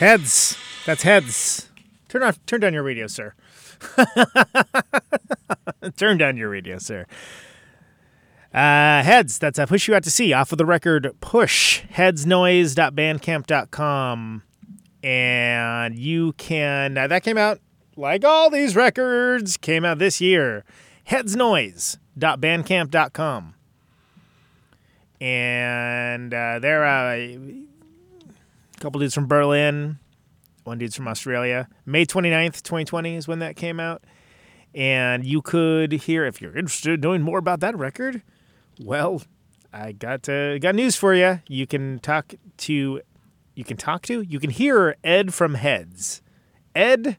Heads. That's heads. Turn off. Turn down your radio, sir. [laughs] turn down your radio, sir. Uh, heads. That's a push you out to sea. Off of the record, push headsnoise.bandcamp.com, and you can. Uh, that came out like all these records came out this year. Headsnoise.bandcamp.com, and uh, they're uh, a couple dudes from Berlin. One dude's from Australia. May 29th, 2020 is when that came out. And you could hear, if you're interested in knowing more about that record, well, I got uh, got news for you. You can talk to, you can talk to, you can hear Ed from Heads. Ed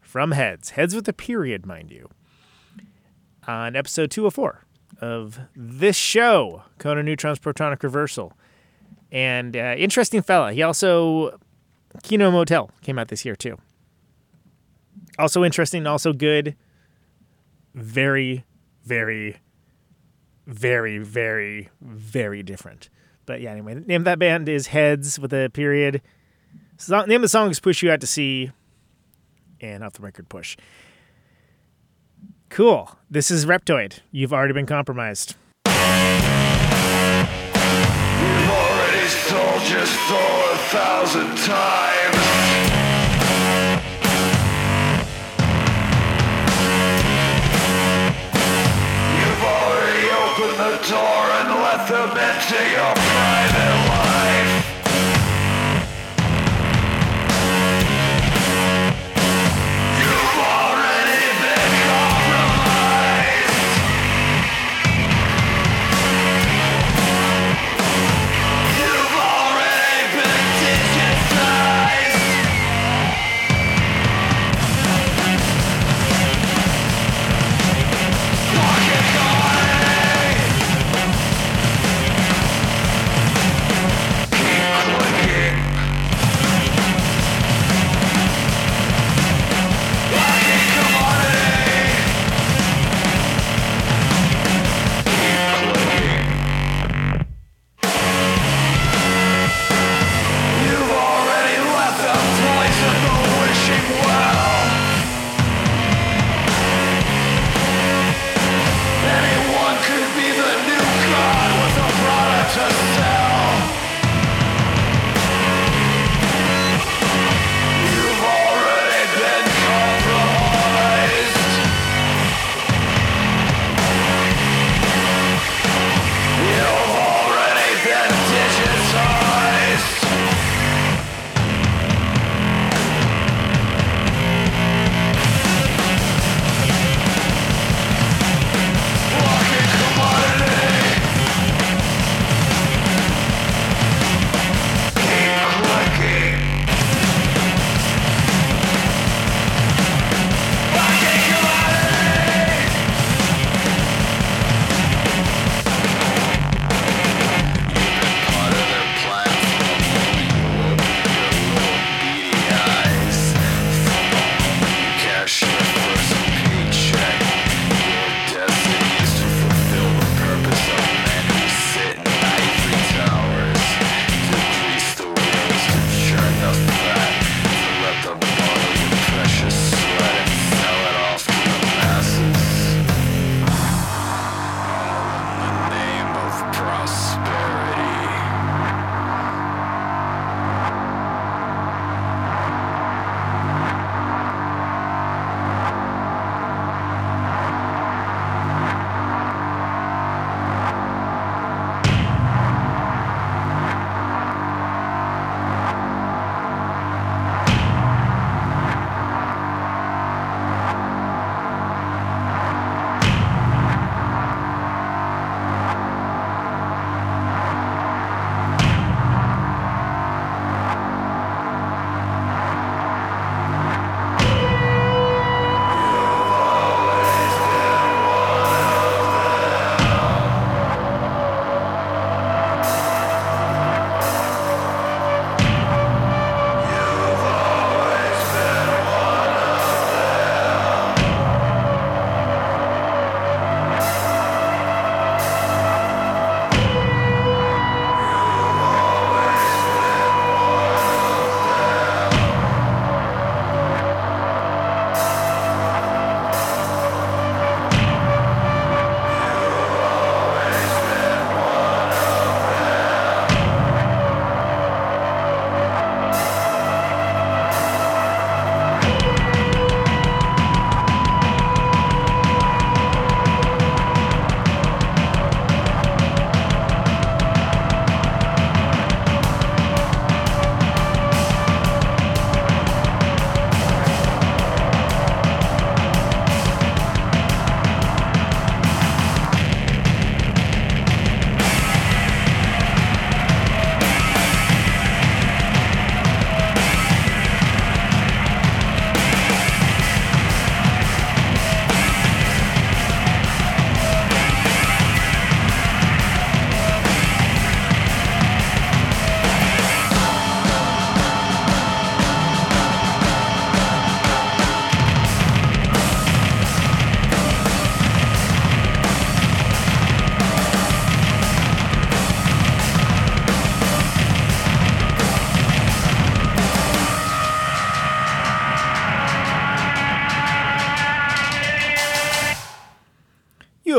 from Heads. Heads with a period, mind you. On episode 204 of this show, Conan Neutron's Protonic Reversal. And uh, interesting fella. He also Kino Motel came out this year too. Also interesting, also good. Very, very, very, very, very different. But yeah, anyway, the name of that band is Heads with a period. So, name of the song is Push You Out to Sea. And off the record, Push. Cool. This is Reptoid. You've already been compromised. Your story a thousand times.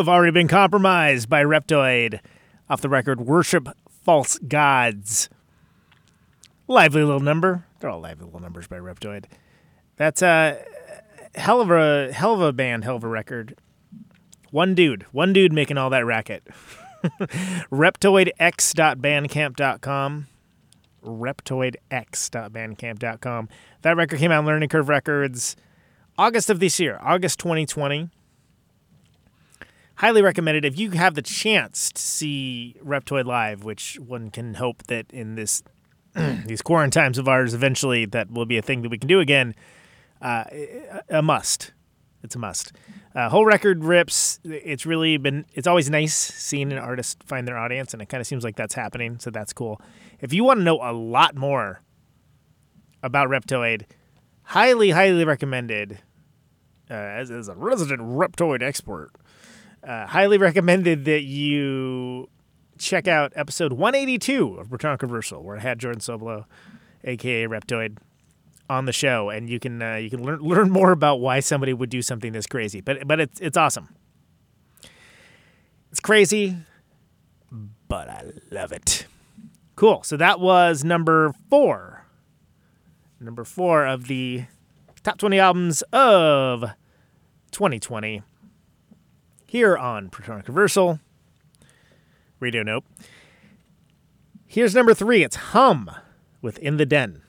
Have already been compromised by Reptoid. Off the record, worship false gods. Lively little number. They're all lively little numbers by Reptoid. That's a hell of a hell of a band, hell of a record. One dude, one dude making all that racket. [laughs] Reptoidx.bandcamp.com. Reptoidx.bandcamp.com. That record came out on Learning Curve Records August of this year, August 2020. Highly recommended if you have the chance to see Reptoid live, which one can hope that in this [clears throat] these quarantine times of ours, eventually that will be a thing that we can do again. Uh, a must. It's a must. Uh, whole record rips. It's really been. It's always nice seeing an artist find their audience, and it kind of seems like that's happening. So that's cool. If you want to know a lot more about Reptoid, highly, highly recommended. Uh, as, as a resident Reptoid expert, uh, highly recommended that you check out episode 182 of Protonic Reversal, where I had Jordan Soblo, aka Reptoid, on the show, and you can uh, you can learn [laughs] learn more about why somebody would do something this crazy. But but it's it's awesome. It's crazy, but I love it. Cool. So that was number four. Number four of the top 20 albums of 2020 here on Protonic Reversal. Radio Nope. Here's number three. It's Hum with In the Den.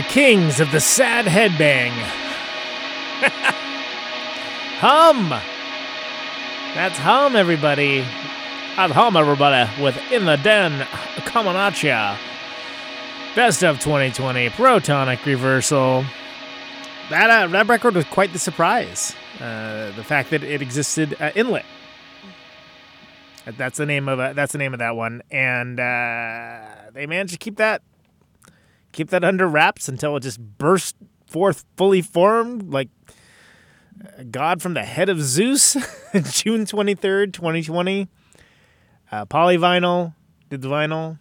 The kings of the sad headbang. [laughs] hum. That's hum, everybody. That's hum, everybody, with In the Den coming at ya. Best of 2020, Protonic Reversal. That, uh, that record was quite the surprise. Uh, the fact that it existed uh, inlet. That's the name of uh, that's the name of that one, and uh, they managed to keep that keep that under wraps until it just burst forth fully formed like god from the head of Zeus. [laughs] June twenty third, twenty twenty. Uh, Polyvinyl did the vinyl.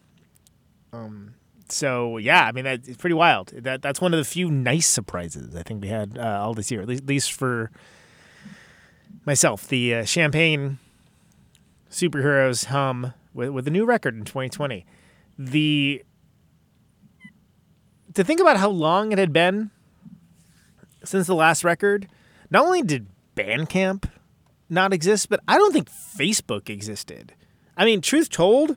Um, so yeah, I mean that, it's pretty wild. That that's one of the few nice surprises I think we had uh, all this year, at least, at least for myself. The uh, champagne superheroes hum with, with a new record in 2020 the to think about how long it had been since the last record not only did bandcamp not exist but i don't think facebook existed. I mean truth told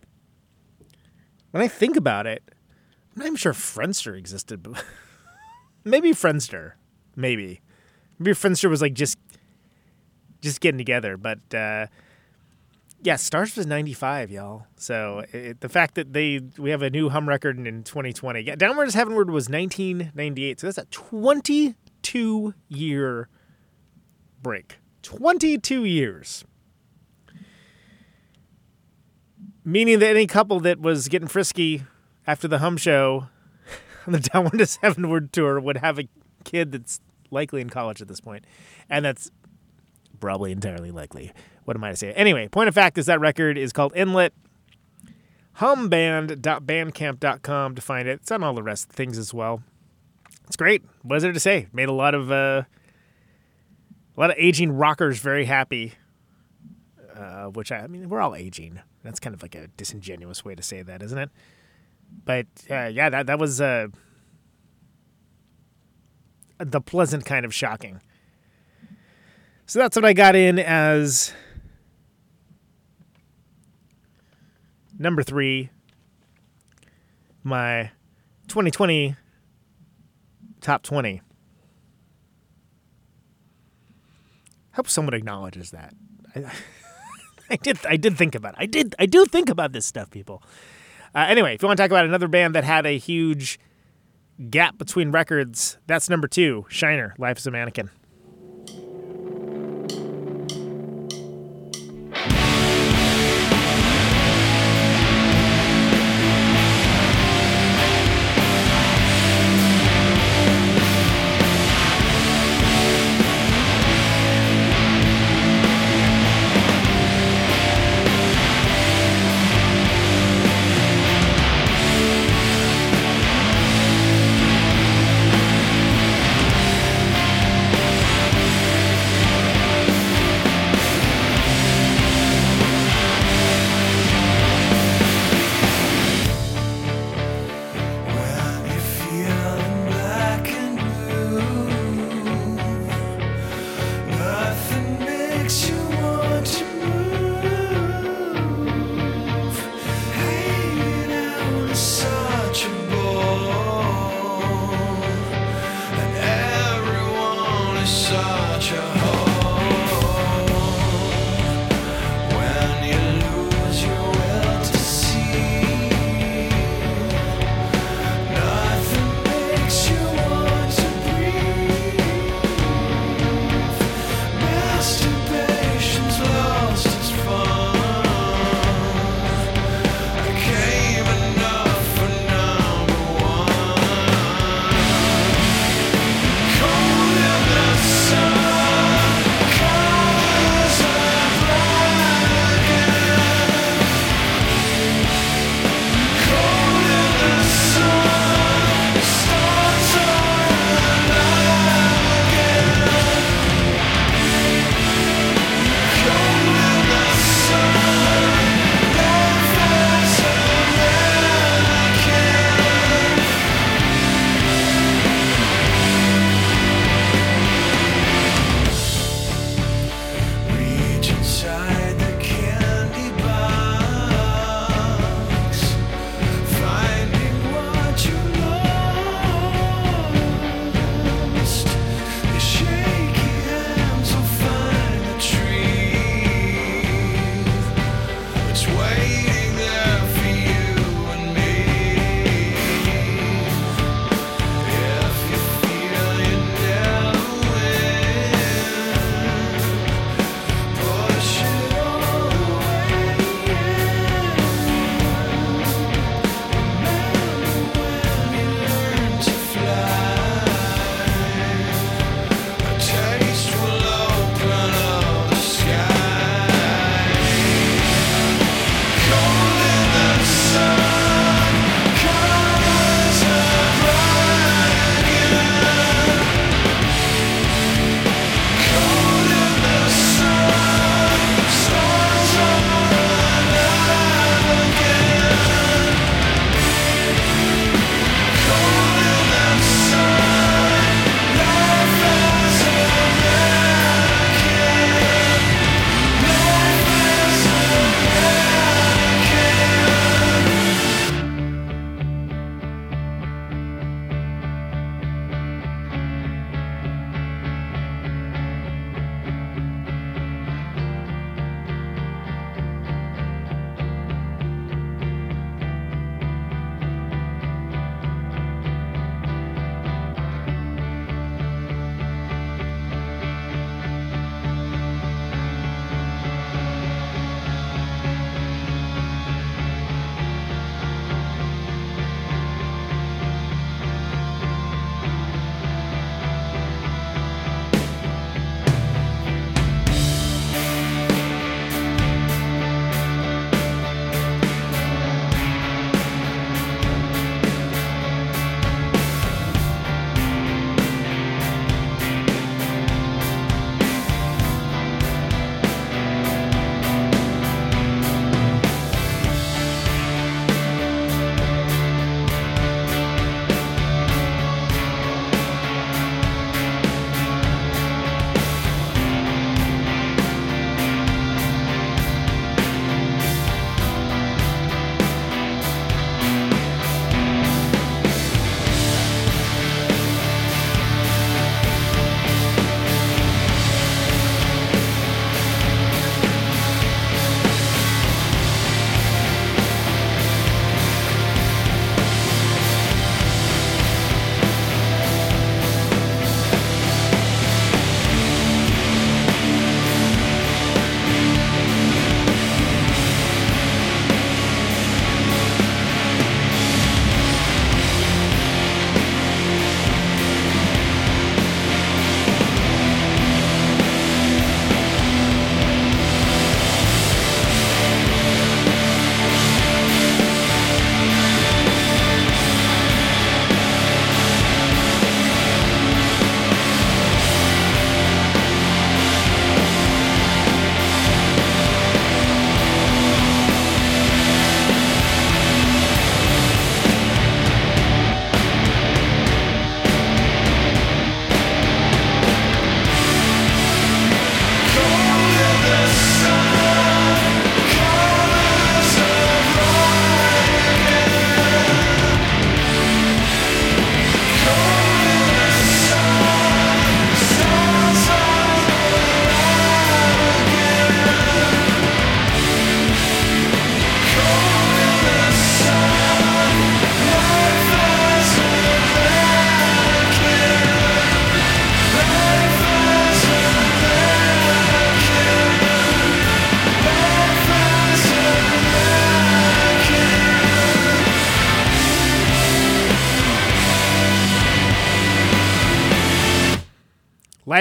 when i think about it i'm not even sure friendster existed but [laughs] maybe friendster maybe. Maybe friendster was like just just getting together but uh yeah, Stars was 95, y'all. So it, the fact that they we have a new hum record in, in 2020. Yeah, Downward Heavenward was 1998. So that's a 22 year break. 22 years. Meaning that any couple that was getting frisky after the hum show [laughs] on the Downward Heavenward tour would have a kid that's likely in college at this point. And that's probably entirely likely. What am I to say? Anyway, point of fact is that record is called Inlet. Humband.bandcamp.com to find it. It's on all the rest of the things as well. It's great. What is there to say? Made a lot of uh, a lot of aging rockers very happy. Uh, which I, I mean, we're all aging. That's kind of like a disingenuous way to say that, isn't it? But uh, yeah, that that was uh, the pleasant kind of shocking. So that's what I got in as number three. My 2020 top 20. Hope someone acknowledges that. I, [laughs] I did. I did think about. It. I did. I do think about this stuff, people. Uh, anyway, if you want to talk about another band that had a huge gap between records, that's number two. Shiner, Life as a Mannequin.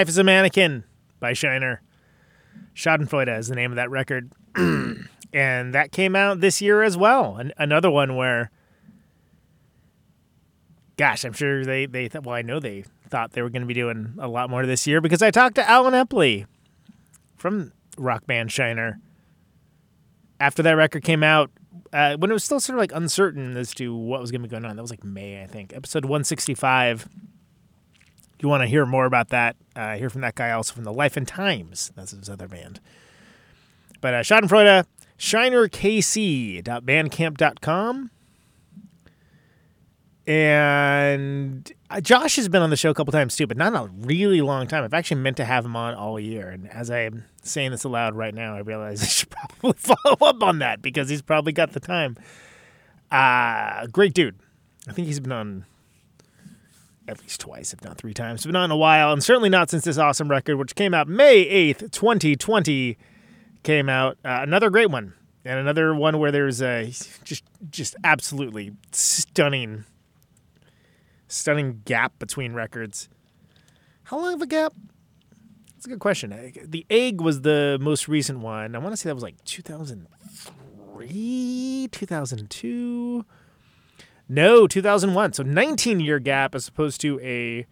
Life is a Mannequin by Shiner. Schadenfreude is the name of that record. [clears throat] and that came out this year as well. An- another one where, gosh, I'm sure they, they th- well, I know they thought they were going to be doing a lot more this year because I talked to Allen Epley from rock band Shiner after that record came out. Uh, when it was still sort of like uncertain as to what was going to be going on. That was like May, I think. Episode 165. You want to hear more about that, uh, hear from that guy also from the Life and Times. That's his other band. But uh, Schadenfreude, shinerkc.bandcamp.com. And uh, Josh has been on the show a couple times too, but not in a really long time. I've actually meant to have him on all year. And as I'm saying this aloud right now, I realize I should [laughs] probably follow up on that because he's probably got the time. Uh, great dude. I think he's been on at least twice, if not three times. but not in a while, and certainly not since this awesome record, which came out May 8th, 2020, came out. Uh, another great one. And another one where there's a just just absolutely stunning stunning gap between records. How long of a gap? That's a good question. The Egg was the most recent one. I want to say that was like 2003, 2002. No, 2001. So 19 year gap as opposed to a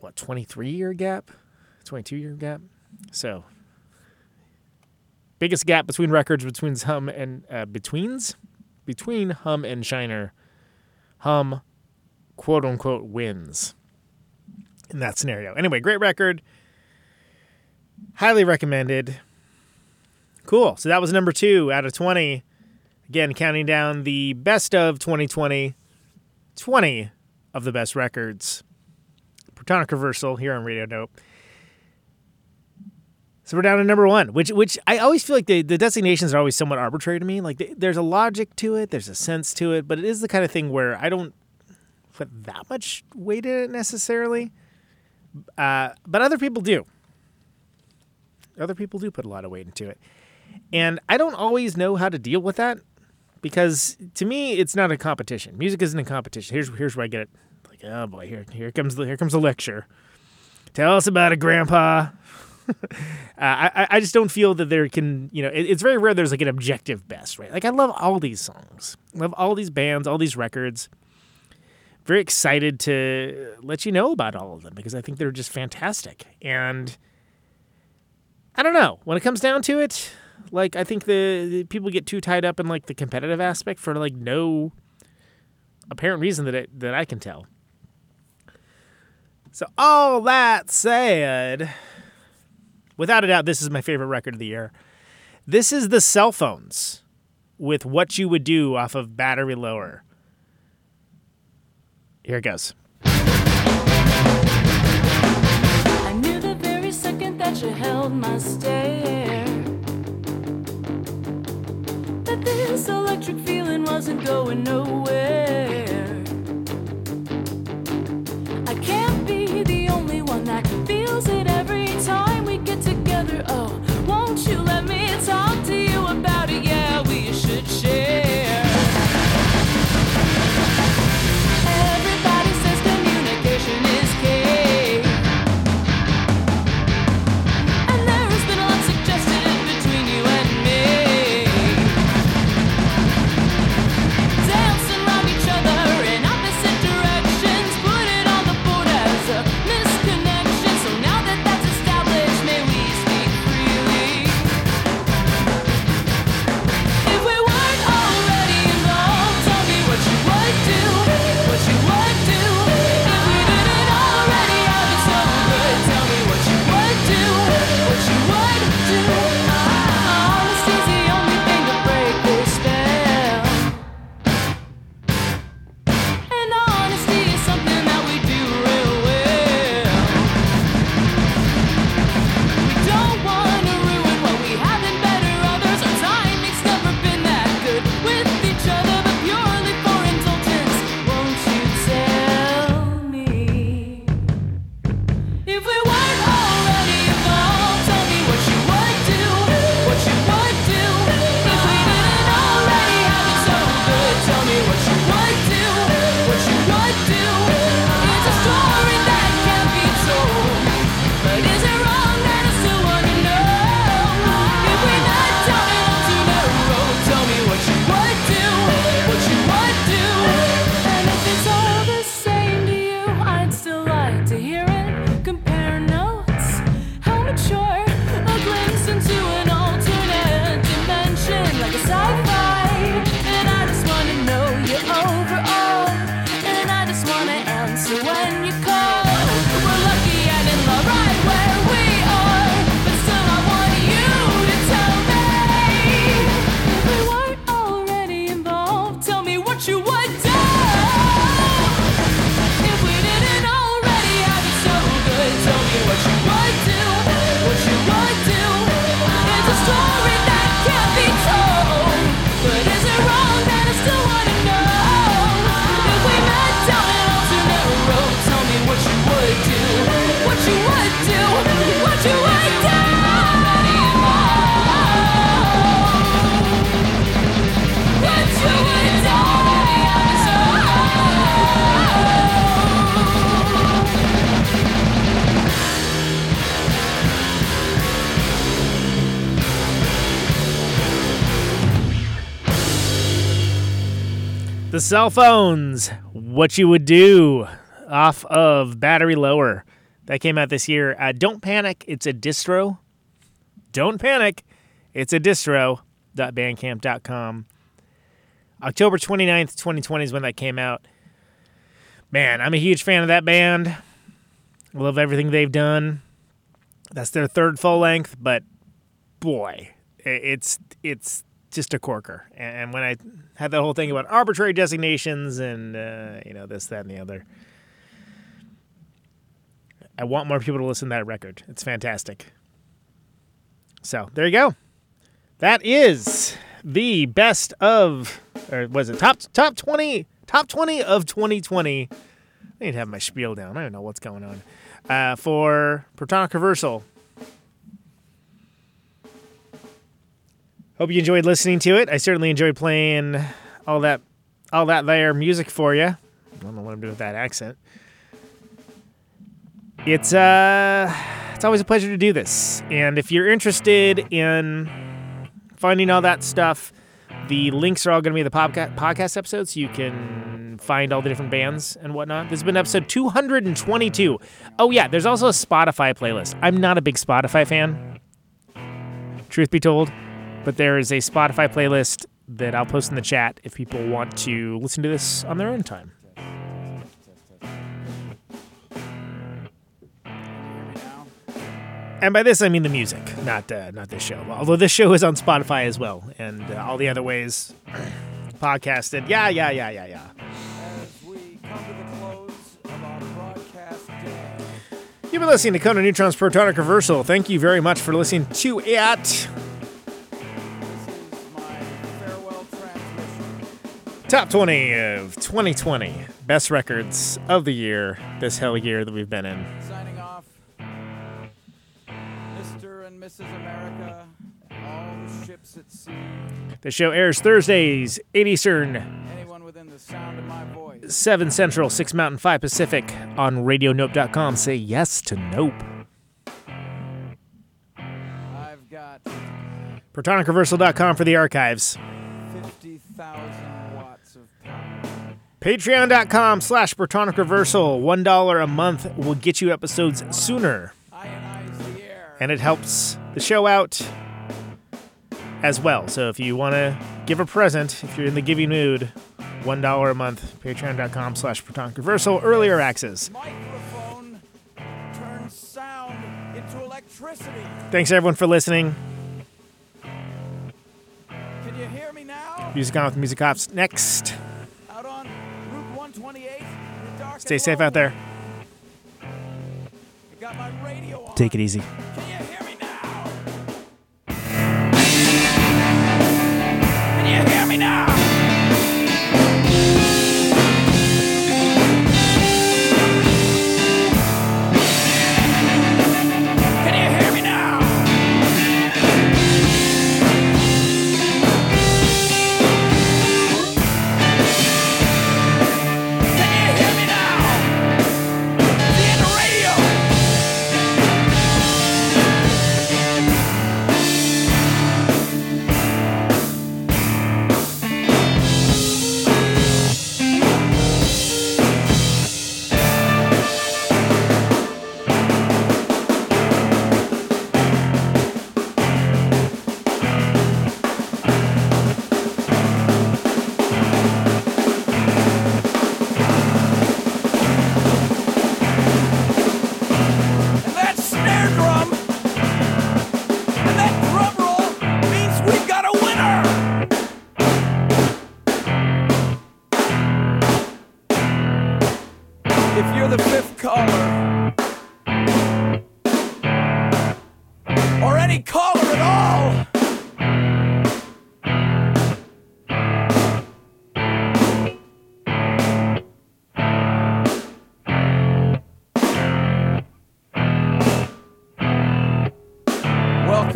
what, 23 year gap? 22 year gap? So biggest gap between records between Hum and uh, betweens between Hum and Shiner. Hum quote unquote wins in that scenario. Anyway, great record. Highly recommended. Cool. So that was number two out of 20. Again, counting down the best of 2020, 20 of the best records. Protonic Reversal here on Radio Nope. So we're down to number one, which which I always feel like the, the designations are always somewhat arbitrary to me. Like th- there's a logic to it, there's a sense to it, but it is the kind of thing where I don't put that much weight in it necessarily. Uh, but other people do. Other people do put a lot of weight into it. And I don't always know how to deal with that because to me it's not a competition. Music isn't a competition. Here's here's where I get it. Like, oh boy, here here comes the here comes the lecture. Tell us about it, Grandpa. [laughs] uh, I I just don't feel that there can you know it, it's very rare there's like an objective best right. Like I love all these songs, love all these bands, all these records. Very excited to let you know about all of them because I think they're just fantastic. And I don't know when it comes down to it, like I think the, the people get too tied up in like the competitive aspect for like no apparent reason that it, that I can tell. So all that said, without a doubt, this is my favorite record of the year. This is the cell phones with what you would do off of Battery Lower. Here it goes. I knew the very second that you held my stare that this electric feeling wasn't going nowhere. Cell phones, what you would do off of Battery Lower. That came out this year. Uh, Don't panic, it's a distro. Don't panic, it's a distro.bandcamp.com. October 29th, 2020 is when that came out. Man, I'm a huge fan of that band. Love everything they've done. That's their third full length, but boy, it's it's just a corker. And when I had that whole thing about arbitrary designations and uh, you know this, that, and the other, I want more people to listen to that record. It's fantastic. So there you go. That is the best of, or was it top top twenty top twenty of 2020? I need to have my spiel down. I don't know what's going on. Uh, for Protonic Reversal. Hope you enjoyed listening to it. I certainly enjoyed playing all that all that there music for you. I don't know what I'm doing with that accent. It's uh it's always a pleasure to do this. And if you're interested in finding all that stuff, the links are all going to be in the podcast episodes. So you can find all the different bands and whatnot. This has been episode 222. Oh, yeah, there's also a Spotify playlist. I'm not a big Spotify fan, truth be told, but there is a Spotify playlist that I'll post in the chat if people want to listen to this on their own time. And by this, I mean the music, not uh, not this show. Although this show is on Spotify as well, and uh, all the other ways [clears throat] podcasted. Yeah, yeah, yeah, yeah, yeah. You've been listening to Conan Neutron's Protonic Reversal. Thank you very much for listening to it. Top 20 of 2020. Best records of the year, this hell year that we've been in. Signing off, Mr. and Mrs. America, and all the ships at sea, The show airs Thursdays, 8 Eastern, anyone within the sound of my voice. 7 Central, 6 Mountain, 5 Pacific on radionope.com. Say yes to Nope. I've got ProtonicReversal.com for the archives. Patreon.com slash Protonic Reversal. $1 a month will get you episodes sooner. Ionize the air. and it helps the show out as well. So if you want to give a present, if you're in the giving mood, one dollar a month, patreon.com slash protonic reversal, earlier access. Microphone turns sound into electricity. Thanks everyone for listening. Can you hear me now? Music on with Music Ops next. Stay safe out there. Take it easy. Can you hear me now?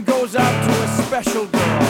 Goes out to a special girl.